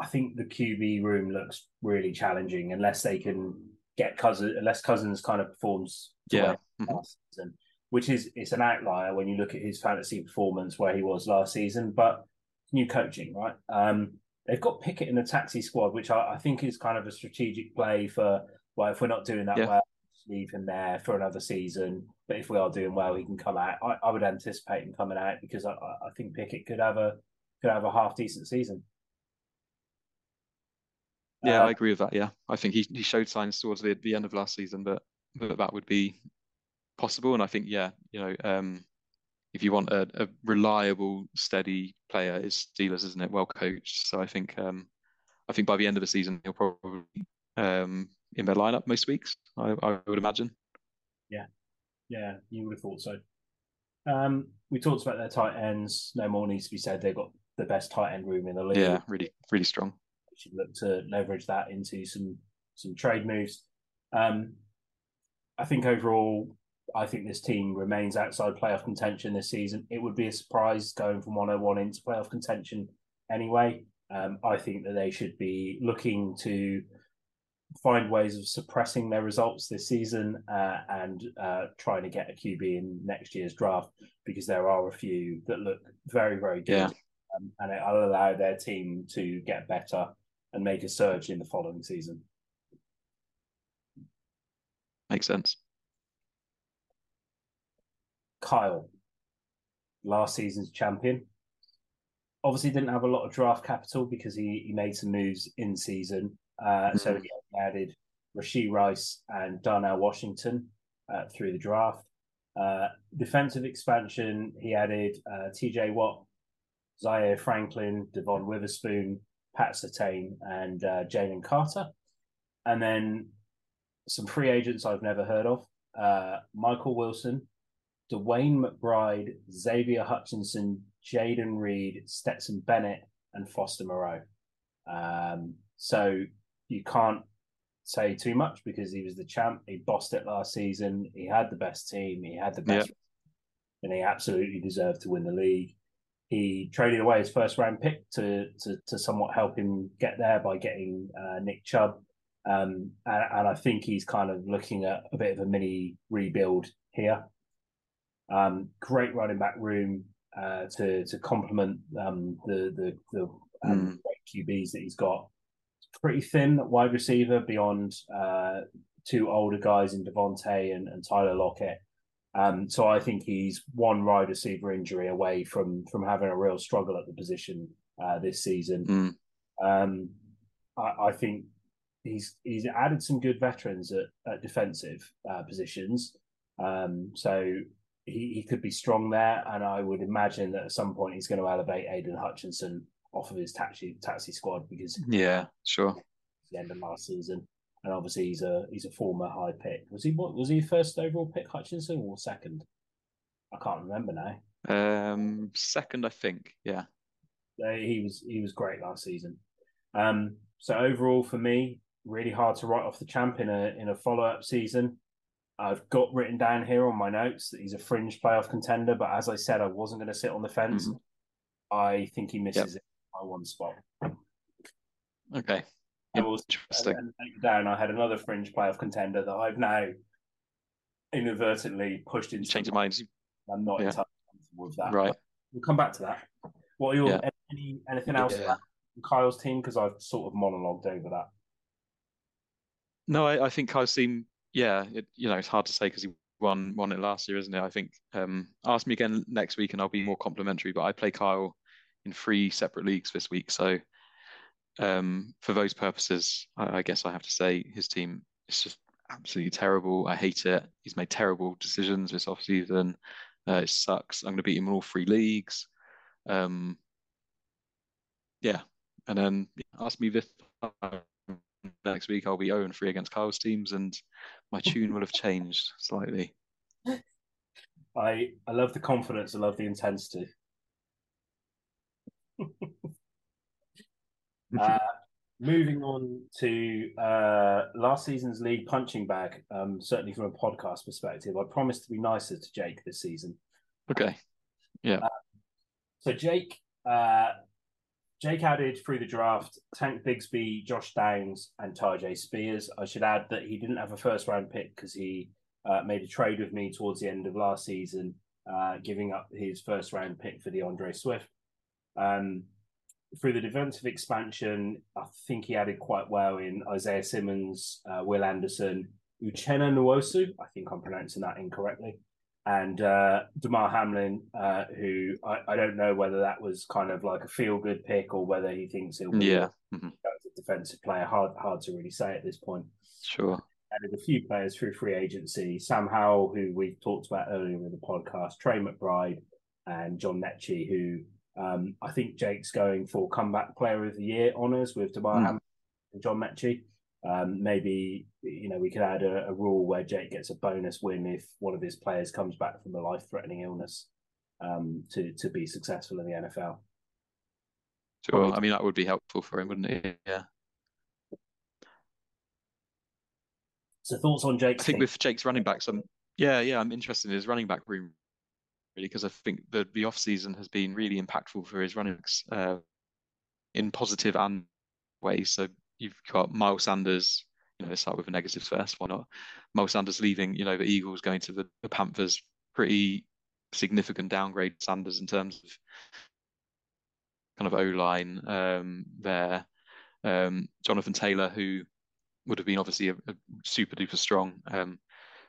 I think the QB room looks really challenging unless they can get Cousins, unless Cousins kind of performs yeah. Mm-hmm. season, which is it's an outlier when you look at his fantasy performance where he was last season. But new coaching, right? Um, they've got Pickett in the taxi squad, which I, I, think is kind of a strategic play for well, if we're not doing that yeah. well, leave him there for another season. But if we are doing well, he can come out. I, I would anticipate him coming out because I, I think Pickett could have a could have a half decent season. Yeah, uh, I agree with that. Yeah, I think he, he showed signs towards the, the end of last season that, that that would be possible. And I think, yeah, you know, um, if you want a, a reliable, steady player, is Steelers, isn't it? Well coached. So I think um, I think by the end of the season, he'll probably um, in their lineup most weeks. I, I would imagine. Yeah, yeah, you would have thought so. Um, we talked about their tight ends. No more needs to be said. They've got the best tight end room in the league. Yeah, really, really strong. We should look to leverage that into some some trade moves. Um, I think overall, I think this team remains outside playoff contention this season. It would be a surprise going from 101 into playoff contention anyway. Um, I think that they should be looking to find ways of suppressing their results this season uh, and uh, trying to get a QB in next year's draft because there are a few that look very, very good. Yeah. Um, and it'll allow their team to get better and make a surge in the following season. Makes sense. Kyle, last season's champion. Obviously, didn't have a lot of draft capital because he, he made some moves in season. Uh, mm-hmm. So he added Rashee Rice and Darnell Washington uh, through the draft. Uh, defensive expansion, he added uh, TJ Watt, Zaire Franklin, Devon Witherspoon, Pat Surtain, and uh, Jalen Carter. And then some free agents I've never heard of uh, Michael Wilson, Dwayne McBride, Xavier Hutchinson, Jayden Reed, Stetson Bennett, and Foster Moreau. Um, so you can't say too much because he was the champ. He bossed it last season. He had the best team. He had the best, and he absolutely deserved to win the league. He traded away his first round pick to to, to somewhat help him get there by getting uh, Nick Chubb. Um, and, and, I think he's kind of looking at a bit of a mini rebuild here. Um, great running back room uh, to to complement um, the the, the um, mm. QBs that he's got. Pretty thin wide receiver beyond uh, two older guys in Davante and, and Tyler Lockett. Um, so I think he's one wide receiver injury away from from having a real struggle at the position uh, this season. Mm. Um, I, I, think he's he's added some good veterans at, at defensive uh, positions. Um, so he, he could be strong there, and I would imagine that at some point he's going to elevate Aidan Hutchinson off of his taxi taxi squad because yeah, sure, the end of last season, and obviously he's a he's a former high pick. Was he what was he first overall pick Hutchinson or second? I can't remember now. Um, second, I think. Yeah, he was he was great last season. Um, so overall for me, really hard to write off the champ in a in a follow up season. I've got written down here on my notes that he's a fringe playoff contender, but as I said, I wasn't going to sit on the fence. Mm-hmm. I think he misses yep. It by one spot. Okay. I was, Interesting. down, I had another fringe playoff contender that I've now inadvertently pushed into change your mind. I'm not Yeah. entirely comfortable with that. Right. but We'll come back to that. What are your Yeah. any, anything else Yeah. about Kyle's team? Because I've sort of monologued over that. No, I, I think Kyle's team, yeah, it, you know, it's hard to say because he won won it last year, isn't it? I think um, ask me again next week and I'll be more complimentary. But I play Kyle in three separate leagues this week, so um, for those purposes, I, I guess I have to say his team is just absolutely terrible. I hate it. He's made terrible decisions this offseason. Uh, it sucks. I'm going to beat him in all three leagues. Um, yeah, and then ask me this next week. I'll be 0 and 3 against Kyle's teams, and my tune will have changed slightly. I I love the confidence. I love the intensity. Uh, moving on to uh, last season's league punching bag, um, certainly from a podcast perspective, I promised to be nicer to Jake this season. Okay. Yeah. So Jake, uh, Jake added through the draft Tank Bigsby, Josh Downs, and Tyjae Spears. I should add that he didn't have a first round pick because he uh, made a trade with me towards the end of last season, uh, giving up his first round pick for D'Andre Swift. Um, through the defensive expansion, I think he added quite well in Isaiah Simmons, uh, Will Anderson, Uchenna Nwosu. I think I'm pronouncing that incorrectly. And uh, Damar Hamlin, uh, who I, I don't know whether that was kind of like a feel good pick or whether he thinks he'll be Yeah. Mhm. a defensive player. Hard, hard to really say at this point Sure. added a few players through free agency. Sam Howell, who we talked about earlier in the podcast, Trey McBride, and John Metchie, who um, I think Jake's going for comeback player of the year honours with Damar Mm. Hamlin and John Metchie. Um, maybe you know we could add a, a rule where Jake gets a bonus win if one of his players comes back from a life-threatening illness um, to to be successful in the NFL. Sure. Probably- I mean, that would be helpful for him, wouldn't it? Yeah. So thoughts on Jake? I think team? with Jake's running backs, I'm yeah, yeah, I'm interested in his running back room really because I think the the off season has been really impactful for his running backs uh, in positive and ways. So you've got Miles Sanders. You know, start with the negatives first. Why not? Miles Sanders leaving. You know, the Eagles going to the, the Panthers. Pretty significant downgrade Sanders in terms of kind of O line um, there. Um, Jonathan Taylor, who would have been obviously a, a super duper strong um,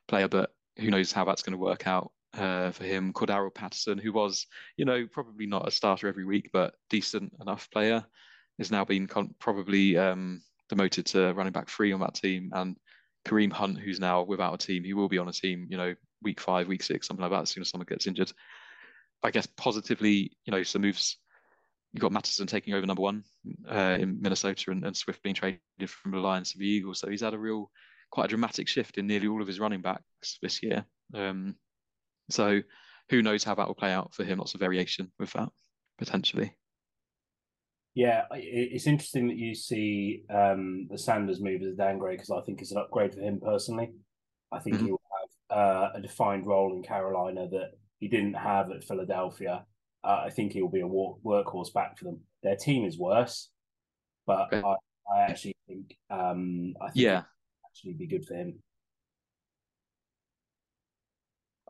player, but who knows how that's going to work out uh, for him. Cordarrelle Patterson, who was, you know, probably not a starter every week, but decent enough player, has now been con- probably um, demoted to running back three on that team. And Kareem Hunt, who's now without a team, he will be on a team, you know, week five, week six, something like that, as soon as someone gets injured. I guess positively, you know, some moves. You've got Mattison taking over number one uh, in Minnesota and, and Swift being traded from the Lions to the Eagles. So he's had a real, quite a dramatic shift in nearly all of his running backs this year. Um, so who knows how that will play out for him? Lots of variation with that potentially. Yeah, it's interesting that you see um, the Sanders move as a downgrade because I think it's an upgrade for him personally. I think Mhm. he will have uh, a defined role in Carolina that he didn't have at Philadelphia. Uh, I think he will be a workhorse back for them. Their team is worse, but Okay. I, I actually think um, I think Yeah. actually be good for him.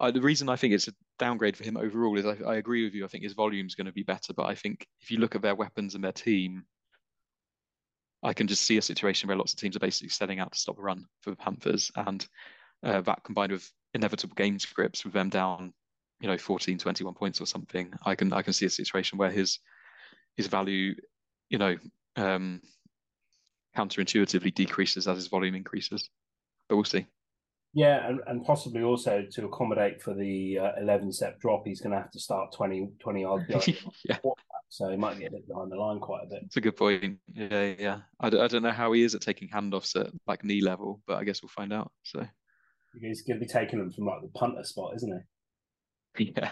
The reason I think it's a downgrade for him overall is I, I agree with you. I think his volume is going to be better, but I think if you look at their weapons and their team, I can just see a situation where lots of teams are basically setting out to stop the run for the Panthers, and uh, that combined with inevitable game scripts with them down, you know, 14, 21 points or something, I can I can see a situation where his his value, you know, um, counterintuitively decreases as his volume increases. But we'll see. Yeah, and, and possibly also to accommodate for the uh, 11 step drop, he's going to have to start 20, 20 yard yards. yeah, so he might get a bit behind the line quite a bit. it's a good point. Yeah, yeah. I, d- I don't know how he is at taking handoffs at like knee level, but I guess we'll find out. So He's going to be taking them from like the punter spot, isn't he? yeah,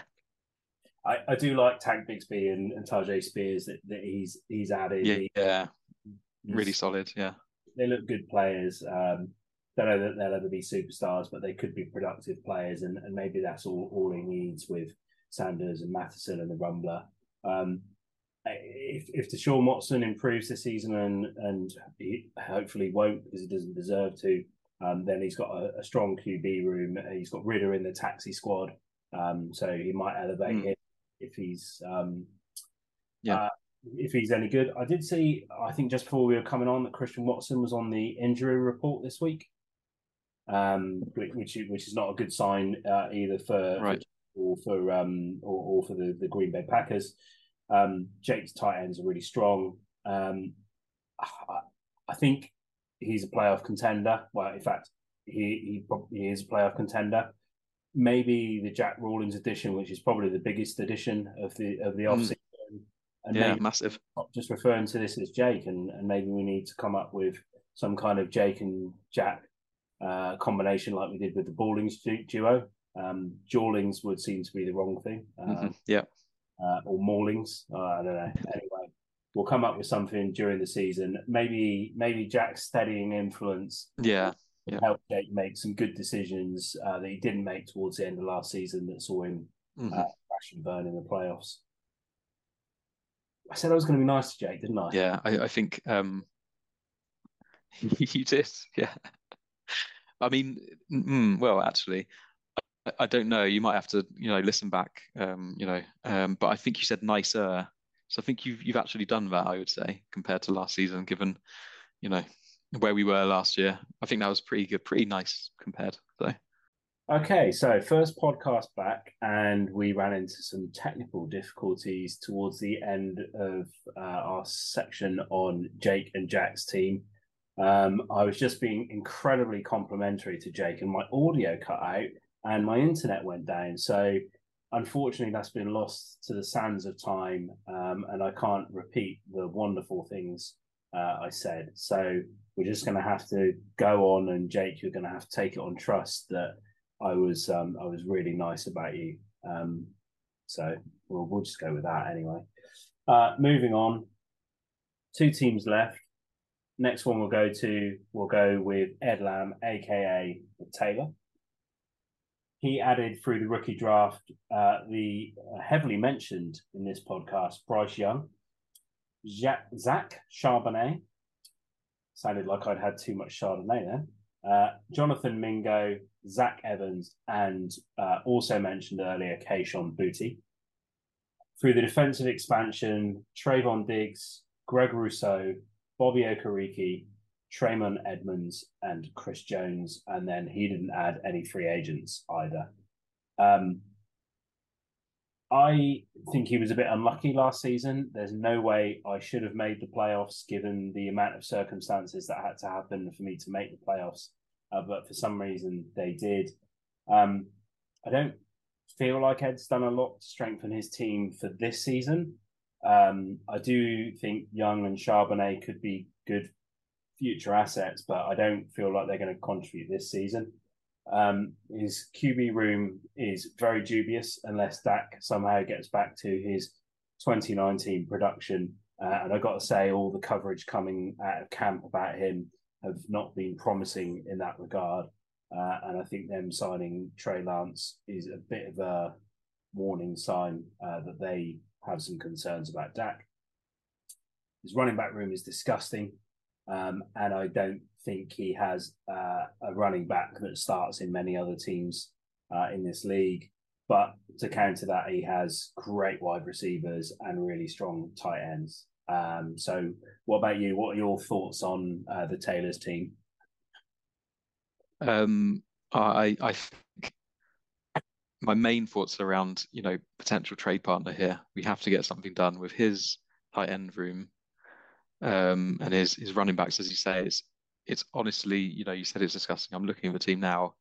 I, I do like Tank Bigsby and, and Tyjae Spears that, that he's he's added. yeah, yeah. Really solid. Yeah. They look good players. Um, don't know that they'll ever be superstars, but they could be productive players, and, and maybe that's all, all he needs with Sanders and Mattison and the Rumbler. Um, if if Deshaun Watson improves this season and and he hopefully won't because he doesn't deserve to, Um, then he's got a, a, strong QB room. He's got Ridder in the taxi squad, um, so he might elevate mm. him if he's um, yeah. Uh, if he's any good. I did see, I think just before we were coming on, that Christian Watson was on the injury report this week, um, which which is not a good sign uh, either for, right. or for um or, or, for the, the Green Bay Packers. Um, Jake's tight ends are really strong. Um, I, I think he's a playoff contender. Well, in fact, he he, he is a playoff contender. Maybe the Jack Rawlins edition, which is probably the biggest edition of the of the offseason, and yeah, massive. Just referring to this as Jake, and, and maybe we need to come up with some kind of Jake and Jack uh, combination like we did with the Ballings duo. Um, Jawlings would seem to be the wrong thing. Uh, mm-hmm. Yeah. Uh, or Maulings. Uh, I don't know. Anyway, we'll come up with something during the season. Maybe maybe Jack's steadying influence. Yeah. Yeah. Help Jake make some good decisions uh, that he didn't make towards the end of last season that saw him mm-hmm. Uh, crash and burn in the playoffs. I said I was going to be nice to Jake, didn't I? Yeah, I, I think um, you did. Yeah. I mean, mm, well, actually, I, I, don't know. You might have to, you know, listen back. Um, you know, um, but I think you said nicer. So I think you've you've actually done that. I would say compared to last season, given, you know, where we were last year. I think that was pretty good, pretty nice compared. So. Okay, so first podcast back, and we ran into some technical difficulties towards the end of uh, our section on Jake and Jack's team. Um, I was just being incredibly complimentary to Jake, and my audio cut out, and my internet went down. So, unfortunately, that's been lost to the sands of time, um, and I can't repeat the wonderful things uh, I said. So, we're just going to have to go on, and Jake, you're going to have to take it on trust that I was um, I was really nice about you. Um, so we'll we'll just go with that anyway. Uh, moving on, two teams left. Next one we'll go to we'll go with Ed Lamb, aka Taylor. He added through the rookie draft uh, the heavily mentioned in this podcast Bryce Young, Zach Charbonnet. Sounded like I'd had too much Chardonnay there. Uh, Jonathan Mingo, Zach Evans, and uh, also mentioned earlier, Kayshon Boutte. Through the defensive expansion, Trevon Diggs, Greg Rousseau, Bobby Okereke, Tremaine Edmunds, and Chris Jones. And then he didn't add any free agents either. Um, I think he was a bit unlucky last season. There's no way I should have made the playoffs given the amount of circumstances that had to happen for me to make the playoffs. Uh, but for some reason, they did. Um, I don't feel like Ed's done a lot to strengthen his team for this season. Um, I do think Young and Charbonnet could be good future assets, but I don't feel like they're going to contribute this season. Um, his QB room is very dubious unless Dak somehow gets back to his 2019 production. Uh, and I've got to say, all the coverage coming out of camp about him have not been promising in that regard. Uh, and I think them signing Trey Lance is a bit of a warning sign uh, that they have some concerns about Dak. His running back room is disgusting. Um, and I don't think he has uh, a running back that starts in many other teams uh, in this league. But to counter that, he has great wide receivers and really strong tight ends. Um, so, what about you? What are your thoughts on uh, the Taylors team? Um, I, I my main thoughts around you know potential trade partner here. We have to get something done with his tight end room um, and his his running backs, as you say, it's it's honestly, you know, you said it's disgusting. I'm looking at the team now.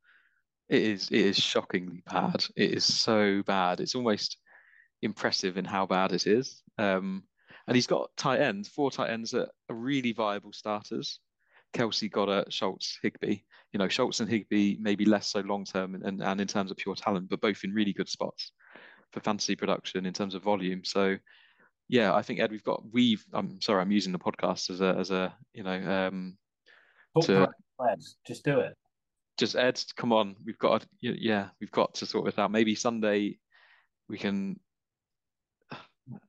It is it is shockingly bad. It is so bad. It's almost impressive in how bad it is. Um, and he's got tight ends, four tight ends that are really viable starters. Kelce, Goedert, Schultz, Higbee. You know, Schultz and Higbee maybe less so long term and, and in terms of pure talent, but both in really good spots for fantasy production in terms of volume. So yeah, I think Ed, we've got we've. I'm sorry, I'm using the podcast as a as a you know um to just do it. Just Ed, come on, we've got to, yeah, we've got to sort this out. Maybe Sunday we can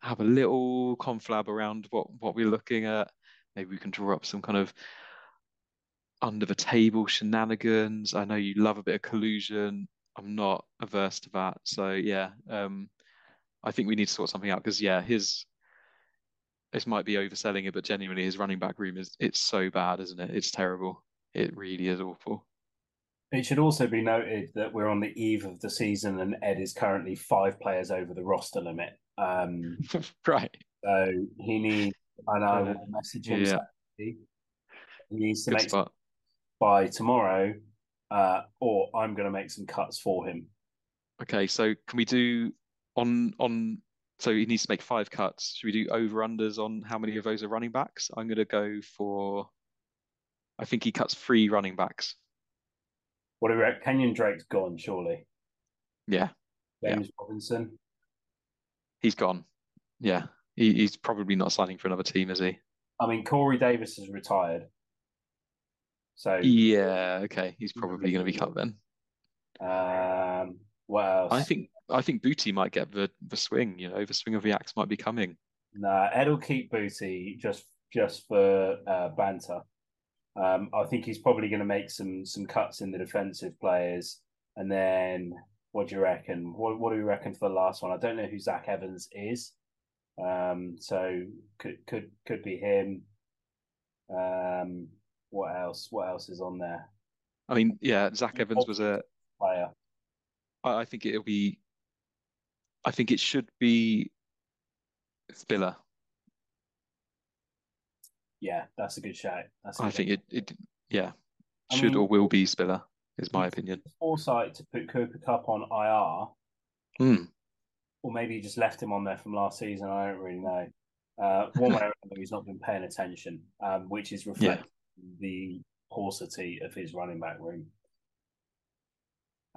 have a little conflab around what what we're looking at. Maybe we can draw up some kind of under the table shenanigans. I know you love a bit of collusion. I'm not averse to that. So yeah, um, I think we need to sort something out because yeah, his this might be overselling it, but genuinely his running back room is it's so bad, isn't it? It's terrible. It really is awful. It should also be noted that we're on the eve of the season and Ed is currently five players over the roster limit. Um, right. So he needs, and I will message him. Yeah. He needs to Good make. By tomorrow, uh, or I'm going to make some cuts for him. Okay, so can we do on on? So he needs to make five cuts. Should we do over unders on how many of those are running backs? I'm going to go for. I think he cuts three running backs. What about Kenyon Drake's gone? Surely. Yeah. James yeah. Robinson. He's gone. Yeah, he, he's probably not signing for another team, is he? I mean, Corey Davis has retired. So yeah, okay, he's probably going to be cut then. Um, what else? I think I think Boutte might get the the swing. You know, the swing of the axe might be coming. Nah, Ed will keep Boutte just just for uh, banter. Um, I think he's probably going to make some some cuts in the defensive players, and then what do you reckon? What what do you reckon for the last one? I don't know who Zach Evans is, um, so could could could be him. Um, what else? What else is on there? I mean, yeah, Zach Evans was a player. I, I think it'll be. I think it should be Spiller. Yeah, that's a good shout. That's I think it, it, yeah, I should mean, or will be Spiller, is my opinion. Foresight to put Cooper Kupp on IR. Mm or maybe he just left him on there from last season. I don't really know. Uh, one way or another, he's not been paying attention, um, which is reflecting yeah. The paucity of his running back room.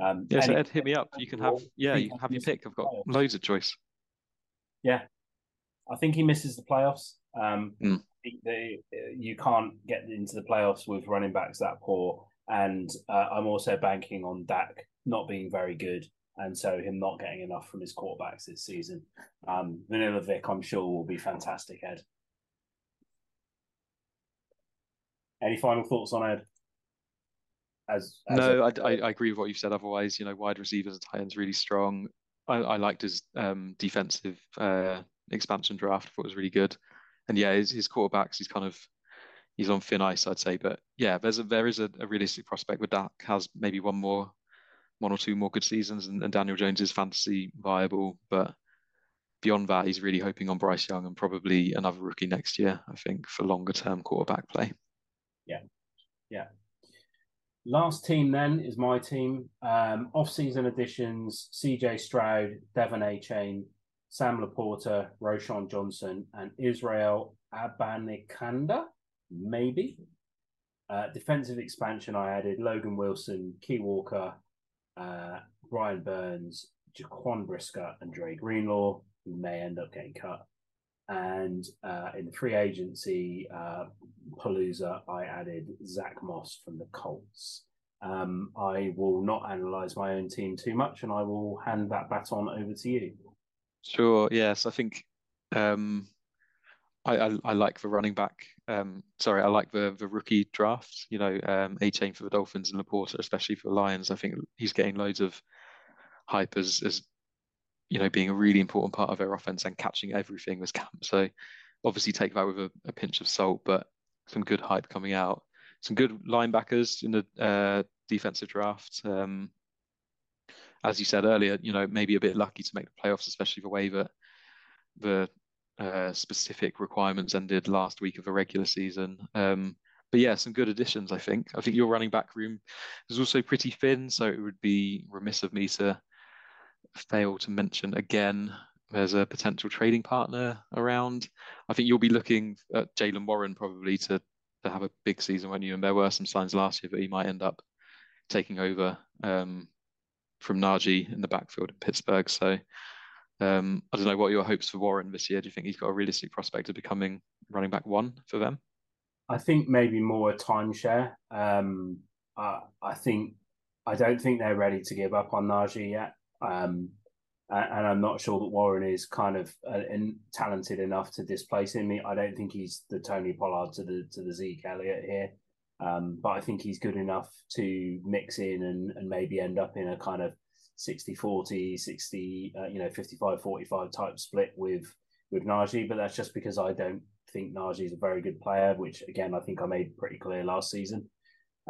Um, yeah, so Ed, hit me up. You can have yeah, you can have your pick. I've got loads of choice. Yeah, I think he misses the playoffs. Um, mm. you can't get into the playoffs with running backs that poor, and uh, I'm also banking on Dak not being very good and so him not getting enough from his quarterbacks this season. Um, Vanilla Vic, I'm sure, will be fantastic. Ed, any final thoughts on Ed? As, as no, a- I, I agree with what you've said. Otherwise, you know, wide receivers and tight ends really strong. I, I liked his um, defensive uh, expansion draft. I thought it was really good. And yeah, his, his quarterbacks, he's kind of he's on thin ice, I'd say. But yeah, there's a there is a, a realistic prospect with Dak has maybe one more one or two more good seasons, and, and Daniel Jones is fantasy viable. But beyond that, he's really hoping on Bryce Young and probably another rookie next year. I think for longer term quarterback play. Yeah. Last team then is my team. Um, off-season additions: C.J. Stroud, De'Von Achane, Sam LaPorta, Roschon Johnson, and Israel Abanikanda. Maybe. Uh, defensive expansion: I added Logan Wilson, Quay Walker, uh, Brian Burns, Jaquan Brisker, and Dre Greenlaw, who may end up getting cut. And uh, in the free agency uh, Palooza, I added Zach Moss from the Colts. Um, I will not analyze my own team too much, and I will hand that baton over to you. Sure. Yes, I think um, I, I, I like the running back. Um, sorry, I like the the rookie draft. You know, um, Achane for the Dolphins and LaPorta, especially for the Lions. I think he's getting loads of hype as as you know being a really important part of their offense and catching everything was camp. So obviously take that with a, a pinch of salt, but some good hype coming out. Some good linebackers in the uh, defensive draft. Um, as you said earlier, you know maybe a bit lucky to make the playoffs, especially the way that the uh, specific requirements ended last week of the regular season. Um, but yeah, some good additions, I think. I think your running back room is also pretty thin, so it would be remiss of me to fail to mention again there's a potential trading partner around. I think you'll be looking at Jaylen Warren probably to to have a big season when you and there were some signs last year that he might end up taking over um, from Najee in the backfield in Pittsburgh. So um, I don't know what your hopes for Warren this year. Do you think he's got a realistic prospect of becoming running back one for them? I think maybe more a timeshare. Um, I, I think I don't think they're ready to give up on Najee yet, um, and, I'm not sure that Warren is kind of uh, in, talented enough to displace him. I don't think he's the Tony Pollard to the to the Zeke Elliott here. Um, but I think he's good enough to mix in and, and maybe end up in a kind of 60 40, 60, uh, you know, 55 45 type split with with Najee. But that's just because I don't think Najee is a very good player, which again, I think I made pretty clear last season.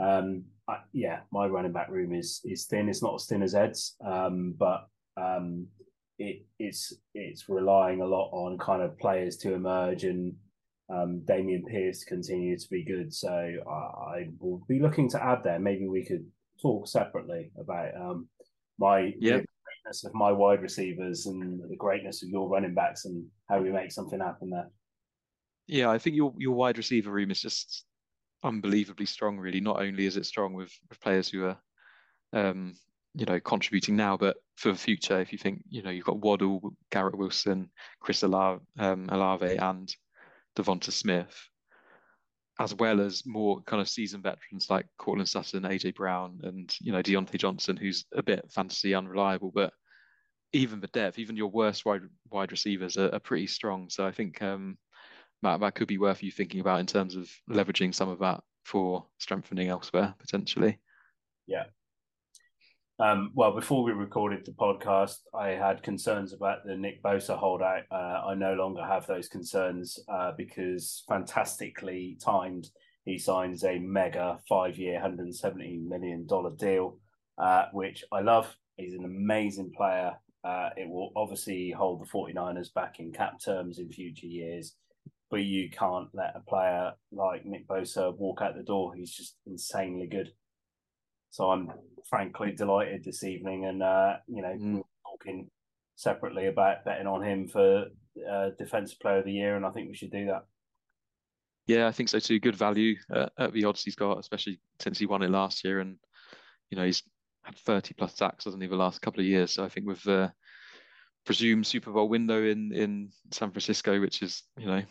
Um, I, yeah, my running back room is is thin. It's not as thin as Ed's, um, but um, it, it's it's relying a lot on kind of players to emerge and um, Dameon Pierce to continue to be good. So I, I, will be looking to add there. Maybe we could talk separately about um, my yeah. greatness of my wide receivers and the greatness of your running backs and how we make something happen there. Yeah, I think your your wide receiver room is just unbelievably strong. Really, not only is it strong with with players who are, um, you know, contributing now, but for the future. If you think, you know, you've got Waddle, Garrett Wilson, Chris Alave, um, Olave, and Devonta Smith, as well as more kind of seasoned veterans like Courtland Sutton, AJ Brown, and you know Diontae Johnson, who's a bit fantasy unreliable, but even the depth, even your worst wide wide receivers are, are pretty strong. So I think um, that that could be worth you thinking about in terms of leveraging some of that for strengthening elsewhere potentially. Yeah, um, well, before we recorded the podcast, I had concerns about the Nick Bosa holdout. Uh, I no longer have those concerns uh, because fantastically timed, he signs a mega five year, $170 million deal, uh, which I love. He's an amazing player. Uh, it will obviously hold the 49ers back in cap terms in future years, but you can't let a player like Nick Bosa walk out the door. He's just insanely good. So I'm frankly delighted this evening, and uh, you know, mm. talking separately about betting on him for uh, Defensive Player of the Year, and I think we should do that. Yeah, I think so too. Good value uh, at the odds he's got, especially since he won it last year, and you know he's had 30 plus sacks, hasn't he, the last couple of years? So I think with the presumed Super Bowl window in in San Francisco, which is you know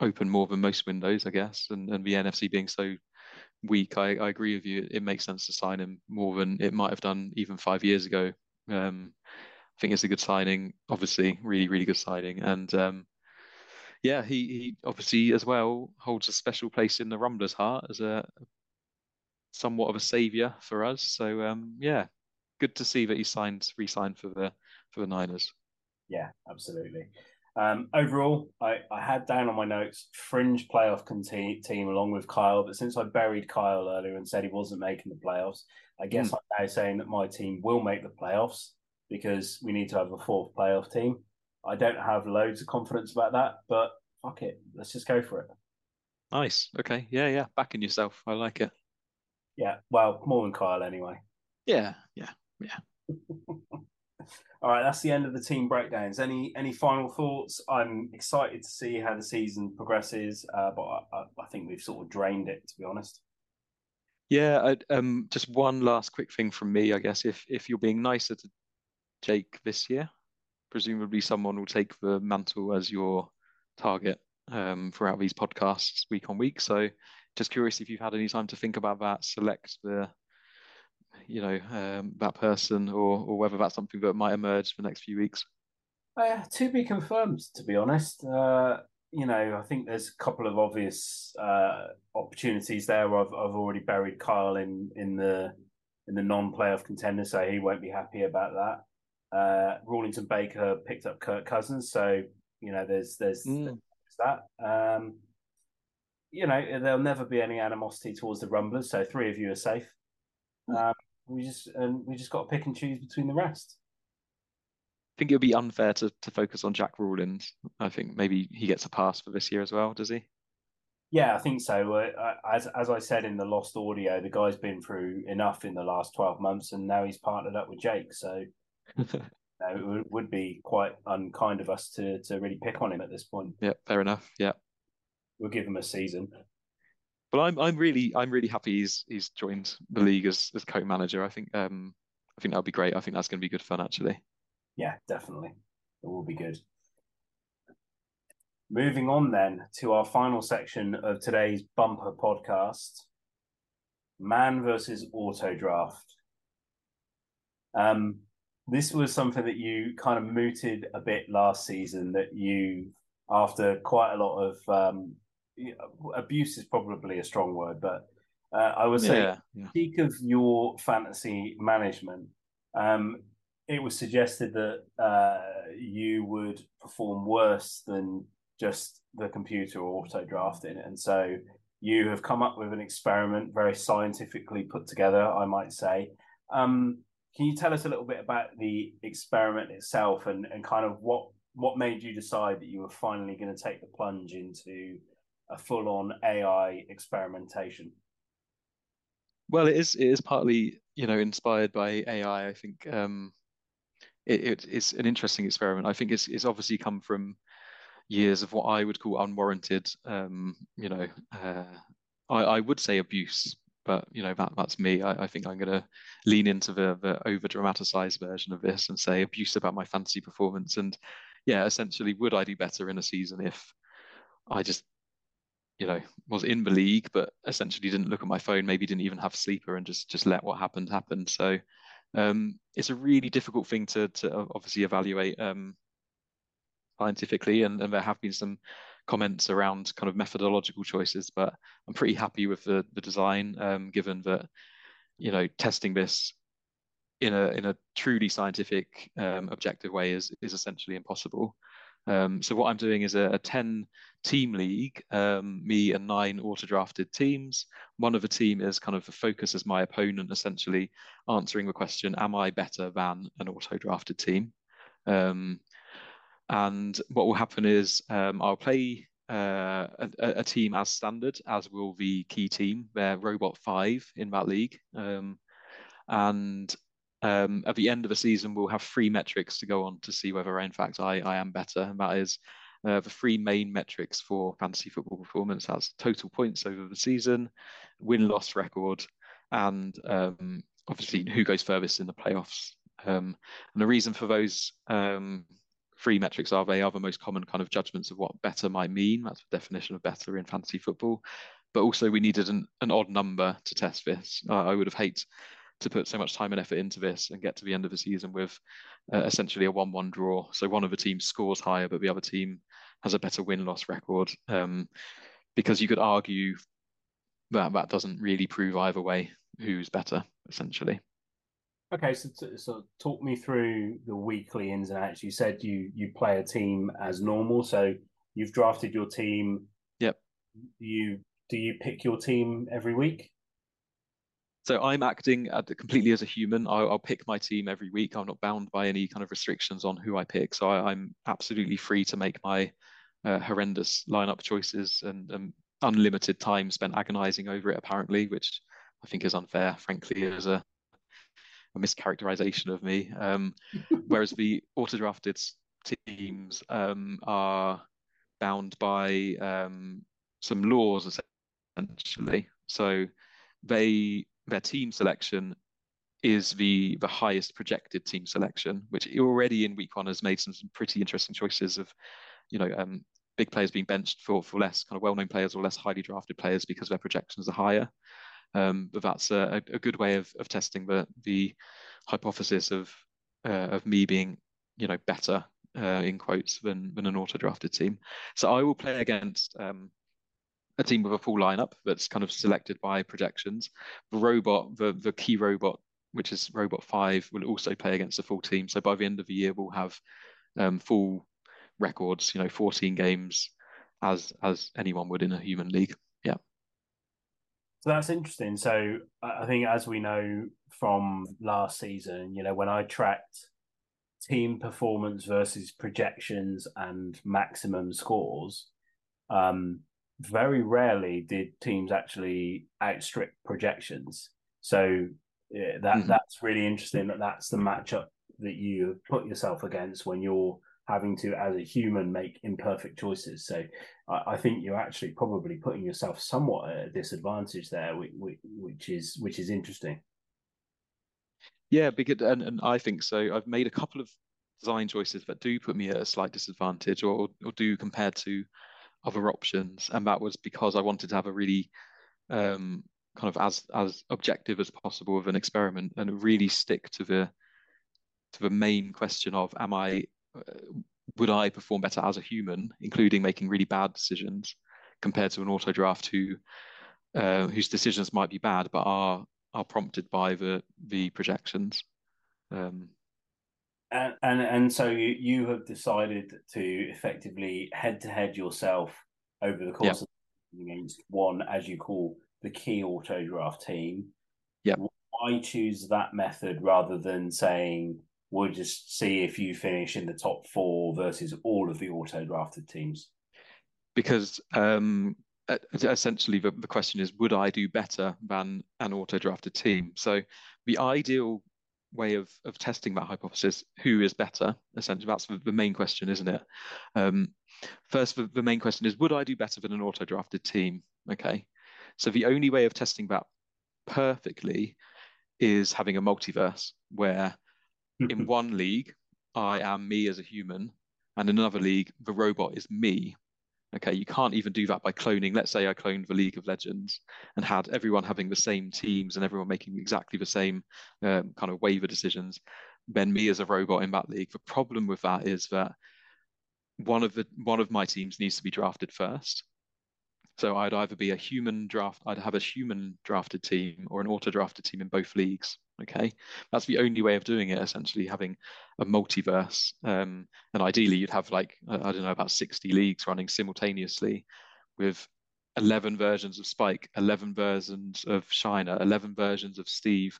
open more than most windows, I guess, and and the NFC being so weak, I, I agree with you. It makes sense to sign him more than it might have done even five years ago. Um, I think it's a good signing. Obviously, really, really good signing. And um, yeah, he, he obviously as well holds a special place in the Rumblers' heart as a somewhat of a savior for us. So um, yeah, good to see that he signed, re-signed for the for the Niners. Yeah, absolutely. Um, overall, I, I had down on my notes fringe playoff team, team along with Kyle, but since I buried Kyle earlier and said he wasn't making the playoffs, I guess mm. I'm now saying that my team will make the playoffs because we need to have a fourth playoff team. I don't have loads of confidence about that, but fuck it, let's just go for it. Nice. Okay. Yeah, yeah. Backing yourself. I like it. Yeah. Well, more than Kyle anyway. Yeah. Yeah. Yeah. All right, that's the end of the team breakdowns. Any any final thoughts? I'm excited to see how the season progresses, uh, but I, I, think we've sort of drained it, to be honest. Yeah, I, um, just one last quick thing from me, I guess. If if you're being nicer to Jake this year, presumably someone will take the mantle as your target um, throughout these podcasts week on week. So, just curious if you've had any time to think about that, select the you know um, that person, or or whether that's something that might emerge for the next few weeks. Uh, to be confirmed, to be honest. Uh, you know, I think there's a couple of obvious uh, opportunities there. I've I've already buried Kyle in in the in the non-playoff contender, so he won't be happy about that. Uh, Rawlington Baker picked up Kirk Cousins, so you know there's there's, mm. there's that. Um, you know, there'll never be any animosity towards the Rumblers, so three of you are safe. Um, we just and we just got to pick and choose between the rest. I think it would be unfair to, to focus on Jack Rawlins. I think maybe he gets a pass for this year as well, does he? Yeah, I think so. Uh, as as I said in the lost audio, the guy's been through enough in the last twelve months, and now he's partnered up with Jake. So you know, it would, would be quite unkind of us to to really pick on him at this point. Yeah, fair enough. Yeah, we'll give him a season but I'm I'm really I'm really happy he's he's joined the league as as co-manager. I think um I think that'll be great. I think that's going to be good fun actually. Yeah, definitely, it will be good. Moving on then to our final section of today's bumper podcast: man versus auto draft. Um, this was something that you kind of mooted a bit last season. That you, after quite a lot of um, abuse is probably a strong word, but Uh, I would say, yeah, yeah. peak of your fantasy management, um, it was suggested that uh, you would perform worse than just the computer or auto drafting, and so you have come up with an experiment, very scientifically put together, I might say. Um, can you tell us a little bit about the experiment itself and, and kind of what what made you decide that you were finally going to take the plunge into a full on AI experimentation? Well, it is it is partly you know inspired by AI. I think um, it, it, it's an interesting experiment. I think it's it's obviously come from years of what I would call unwarranted, um, you know, uh, I, I would say abuse but you know that that's me. I, I think I'm going to lean into the the over dramatized version of this and say abuse about my fantasy performance. And yeah, essentially, would I do better in a season if I just you know was in the league, but essentially didn't look at my phone, maybe didn't even have sleeper, and just just let what happened happen. So um, it's a really difficult thing to to obviously evaluate um, scientifically, and, and there have been some comments around kind of methodological choices, but I'm pretty happy with the the design, um, given that you know testing this in a in a truly scientific um, objective way is is essentially impossible. Um, so what I'm doing is a, a 10 team league, um, me and nine auto drafted teams. One of the team is kind of the focus as my opponent, essentially answering the question, am I better than an auto drafted team? Um, and what will happen is um, I'll play uh, a, a, team as standard, as will the key team. They're Robot 5 in that league. Um, and um, at the end of the season, we'll have three metrics to go on to see whether, in fact, I, I am better. And that is uh, the three main metrics for fantasy football performance That's total points over the season, win loss record, and um, obviously who goes furthest in the playoffs. Um, and the reason for those um, three metrics are they are the most common kind of judgments of what better might mean. That's the definition of better in fantasy football. But also we needed an, an odd number to test this. Uh, I would have hated to put so much time and effort into this and get to the end of the season with uh, essentially a 1-1 draw. So one of the teams scores higher, but the other team has a better win-loss record. Um, because you could argue that that doesn't really prove either way who's better, essentially. Okay, so so talk me through the weekly ins and outs. You said you you play a team as normal, so you've drafted your team. Yep. You do you pick your team every week? So I'm acting completely as a human. I'll, I'll, pick my team every week. I'm not bound by any kind of restrictions on who I pick. So I, am absolutely free to make my uh, horrendous lineup choices and um, unlimited time spent agonizing over it. Apparently, which I think is unfair, frankly, as a a mischaracterization of me. Um, whereas the auto-drafted teams um, are bound by um, some laws essentially. So they their team selection is the the highest projected team selection, which already in week one has made some, some pretty interesting choices of, you know, um, big players being benched for for less kind of well-known players or less highly drafted players because their projections are higher. Um, but that's a, a, good way of, of testing the the hypothesis of uh, of me being you know better uh, in quotes than than an auto drafted team. So I will play against um, a team with a full lineup that's kind of selected by projections. The robot, the the key robot, which is robot five, will also play against the full team. So by the end of the year, we'll have um, full records. You know, 14 games as as anyone would in a human league. Yeah. So that's interesting. So I think, as we know from last season, you know, when I tracked team performance versus projections and maximum scores, um, very rarely did teams actually outstrip projections. So yeah, that mm-hmm. that's really interesting. That that's the matchup that you put yourself against when you're having to, as a human, make imperfect choices. So I, I, think you're actually probably putting yourself somewhat at a disadvantage there, which, which is which is interesting. Yeah, because and, and I think so. I've made a couple of design choices that do put me at a slight disadvantage, or or do compared to other options, and that was because I wanted to have a really um, kind of as as objective as possible of an experiment and really stick to the to the main question of am I would I perform better as a human, including making really bad decisions, compared to an auto draft who uh, whose decisions might be bad, but are are prompted by the the projections. Um, and, and and so you you have decided to effectively head to head yourself over the course of against one as you call the key auto draft team. Yeah. Why choose that method rather than saying we'll just see if you finish in the top four versus all of the auto drafted teams? Because um, essentially the, the question is would I do better than an auto drafted team? So the ideal way of of testing that hypothesis, who is better, essentially that's the, the main question, isn't it? Um, first, the, the main question is would I do better than an auto drafted team? Okay. So the only way of testing that perfectly is having a multiverse where in one league I am me as a human, and in another league the robot is me Okay, you can't even do that by cloning. Let's say I cloned the League of Legends and had everyone having the same teams and everyone making exactly the same um, kind of waiver decisions. Then me as a robot in that league. The problem with that is that one of the one of my teams needs to be drafted first, so I'd either be a human draft, I'd have a human drafted team or an auto drafted team in both leagues. Okay, that's the only way of doing it. Essentially, having a multiverse, um, and ideally you'd have like I don't know about sixty leagues running simultaneously, with 11 versions of Spike, 11 versions of Shiner, 11 versions of Steve,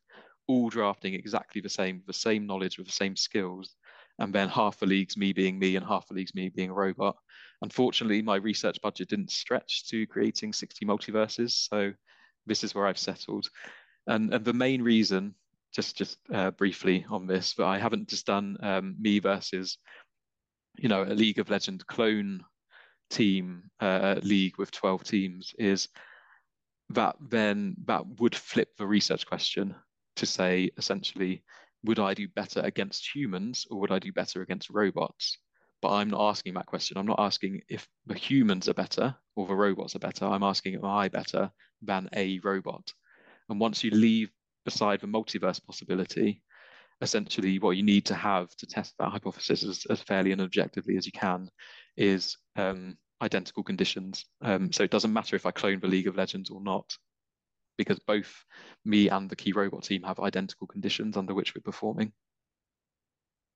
all drafting exactly the same, the same knowledge with the same skills, and then half the league's me being me and half the league's me being a robot. Unfortunately, my research budget didn't stretch to creating 60 multiverses, so this is where I've settled. And, and the main reason, just just uh, briefly on this, but I haven't just done um, me versus, you know, a League of Legend clone team uh, league with 12 teams is that then that would flip the research question to say essentially would I do better against humans or would I do better against robots? But I'm not asking that question. I'm not asking if the humans are better or the robots are better. I'm asking, am I better than a robot? And once you leave aside the multiverse possibility, essentially what you need to have to test that hypothesis as, as fairly and objectively as you can is um, identical conditions. Um, so it doesn't matter if I clone the League of Legends or not because both me and the key robot team have identical conditions under which we're performing.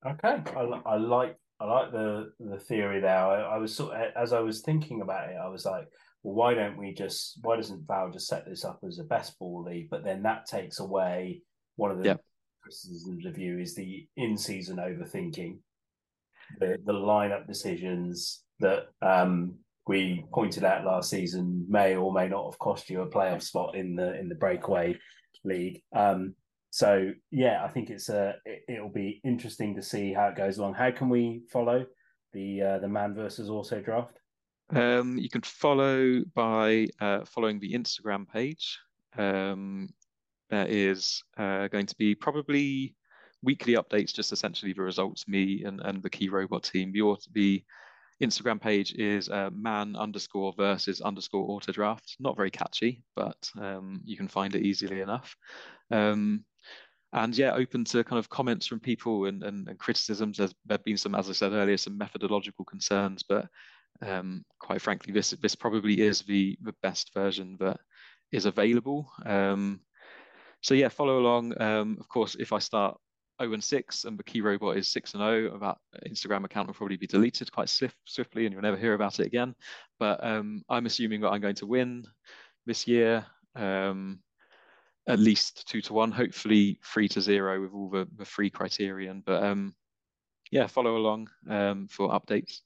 Okay, I, I like I like the the theory there. I, I, was sort of, as I was thinking about it, I was like, well, why don't we just why doesn't Val just set this up as a best ball league? But then that takes away one of the criticisms of you is the in season overthinking, the the lineup decisions that um, we pointed out last season may or may not have cost you a playoff spot in the in the breakaway league. Um, so yeah, I think it's a it, will be interesting to see how it goes along. How can we follow the uh, the man versus auto draft? Um, you can follow by uh, following the Instagram page. Um, there is uh, going to be probably weekly updates, just essentially the results, me and, and the key robot team. The, the Instagram page is uh, man underscore versus underscore autodraft. Not very catchy, but um, you can find it easily enough. Um, and yeah, open to kind of comments from people and, and, and criticisms. There's there've been some, as I said earlier, some methodological concerns, but um, quite frankly, this this probably is the the best version that is available. Um, so yeah, follow along. Um, of course, if I start 0 and 6 and the key robot is 6 and 0, that Instagram account will probably be deleted quite swift, swiftly and you'll never hear about it again. But um, I'm assuming that I'm going to win this year. Um, at least two to one, hopefully three to zero with all the, the free criterion. But um, yeah, follow along um, for updates.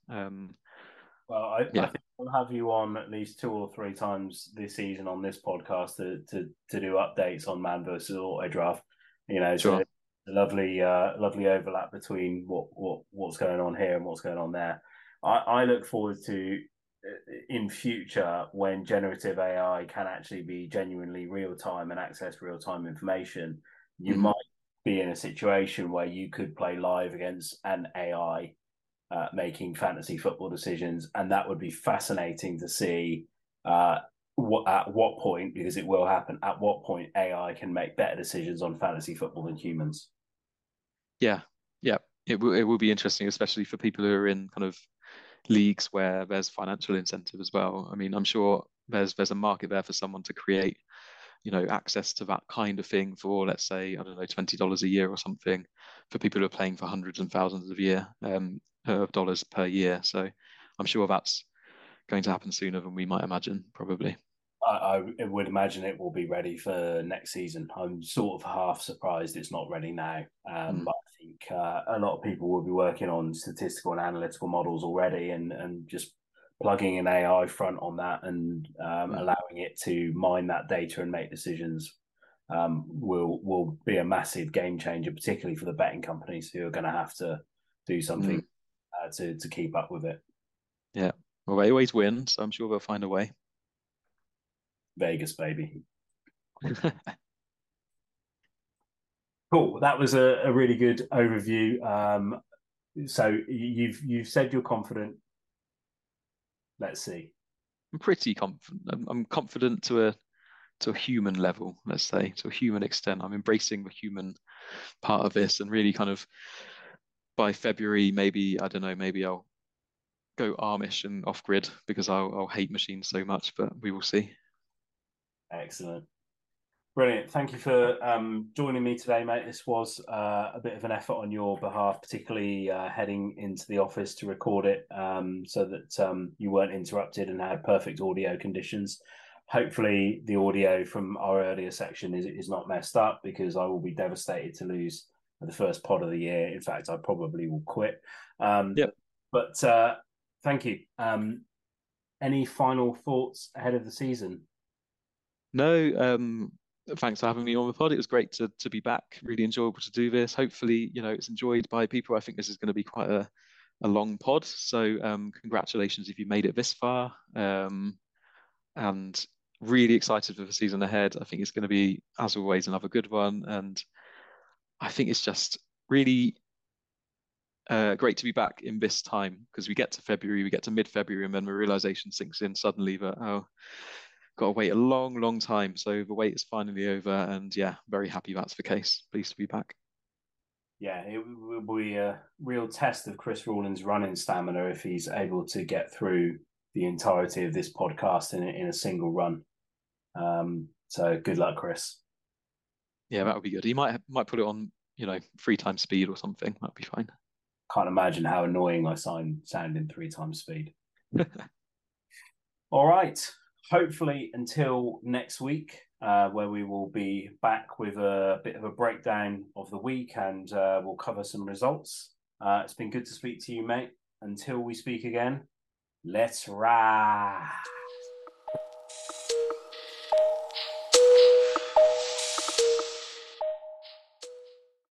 Well, I, yeah. I think we'll have you on at least two or three times this season on this podcast to to, to do updates on man versus auto draft. You know, sure. a lovely uh, lovely overlap between what what what's going on here and what's going on there. I, I look forward to uh, in future when generative AI can actually be genuinely real time and access real time information. You mm-hmm. might be in a situation where you could play live against an AI uh, making fantasy football decisions, and that would be fascinating to see. Uh, what, at what point, because it will happen, at what point AI can make better decisions on fantasy football than humans? Yeah, yeah, it will it will be interesting, especially for people who are in kind of leagues where there's financial incentive as well. I mean, I'm sure there's there's a market there for someone to create, you know, access to that kind of thing for let's say I don't know twenty dollars a year or something for people who are playing for hundreds and thousands of year um, of dollars per year. So I'm sure that's going to happen sooner than we might imagine, probably. I, I, would imagine it will be ready for next season. I'm sort of half surprised it's not ready now. Um, mm. But I think uh, a lot of people will be working on statistical and analytical models already and, and just plugging an AI front on that and um, mm. allowing it to mine that data and make decisions um, will will be a massive game changer, particularly for the betting companies who are going to have to do something mm. Uh, to to keep up with it. Yeah, well, they always win, so I'm sure they'll find a way. Vegas, baby. cool. That was a, a really good overview. Um, so you've you've said you're confident. Let's see. I'm pretty confident. I'm, I'm confident to a to a human level, let's say, to a human extent. I'm embracing the human part of this and really kind of by February, maybe, I don't know, maybe I'll go Amish and off grid because I'll, I'll hate machines so much, but we will see. Excellent. Brilliant. Thank you for um, joining me today, mate. This was uh, a bit of an effort on your behalf, particularly uh, heading into the office to record it um, so that um, you weren't interrupted and had perfect audio conditions. Hopefully, the audio from our earlier section is, is not messed up because I will be devastated to lose the first pod of the year. In fact, I probably will quit. Um, yep. But uh, thank you. Um, any final thoughts ahead of the season? No, um, thanks for having me on the pod. It was great to to be back. Really enjoyable to do this. Hopefully, you know, it's enjoyed by people. I think this is going to be quite a a long pod. So, um, congratulations if you made it this far. Um, and really excited for the season ahead. I think it's going to be, as always, another good one. And I think it's just really uh, great to be back in this time because we get to February, we get to mid February, and then the realization sinks in suddenly that, oh, got to wait a long, long time. So the wait is finally over, and yeah, very happy that's the case. Pleased to be back. Yeah, it will be a real test of Chris Rawlins' running stamina if he's able to get through the entirety of this podcast in in a single run. Um, so good luck, Chris. Yeah, that would be good. He might might put it on, you know, three times speed or something. That'd be fine. Can't imagine how annoying I sound sound in three times speed. All right hopefully until next week, uh, where we will be back with a bit of a breakdown of the week and uh, we'll cover some results. Uh, it's been good to speak to you, mate. Until we speak again, let's ride.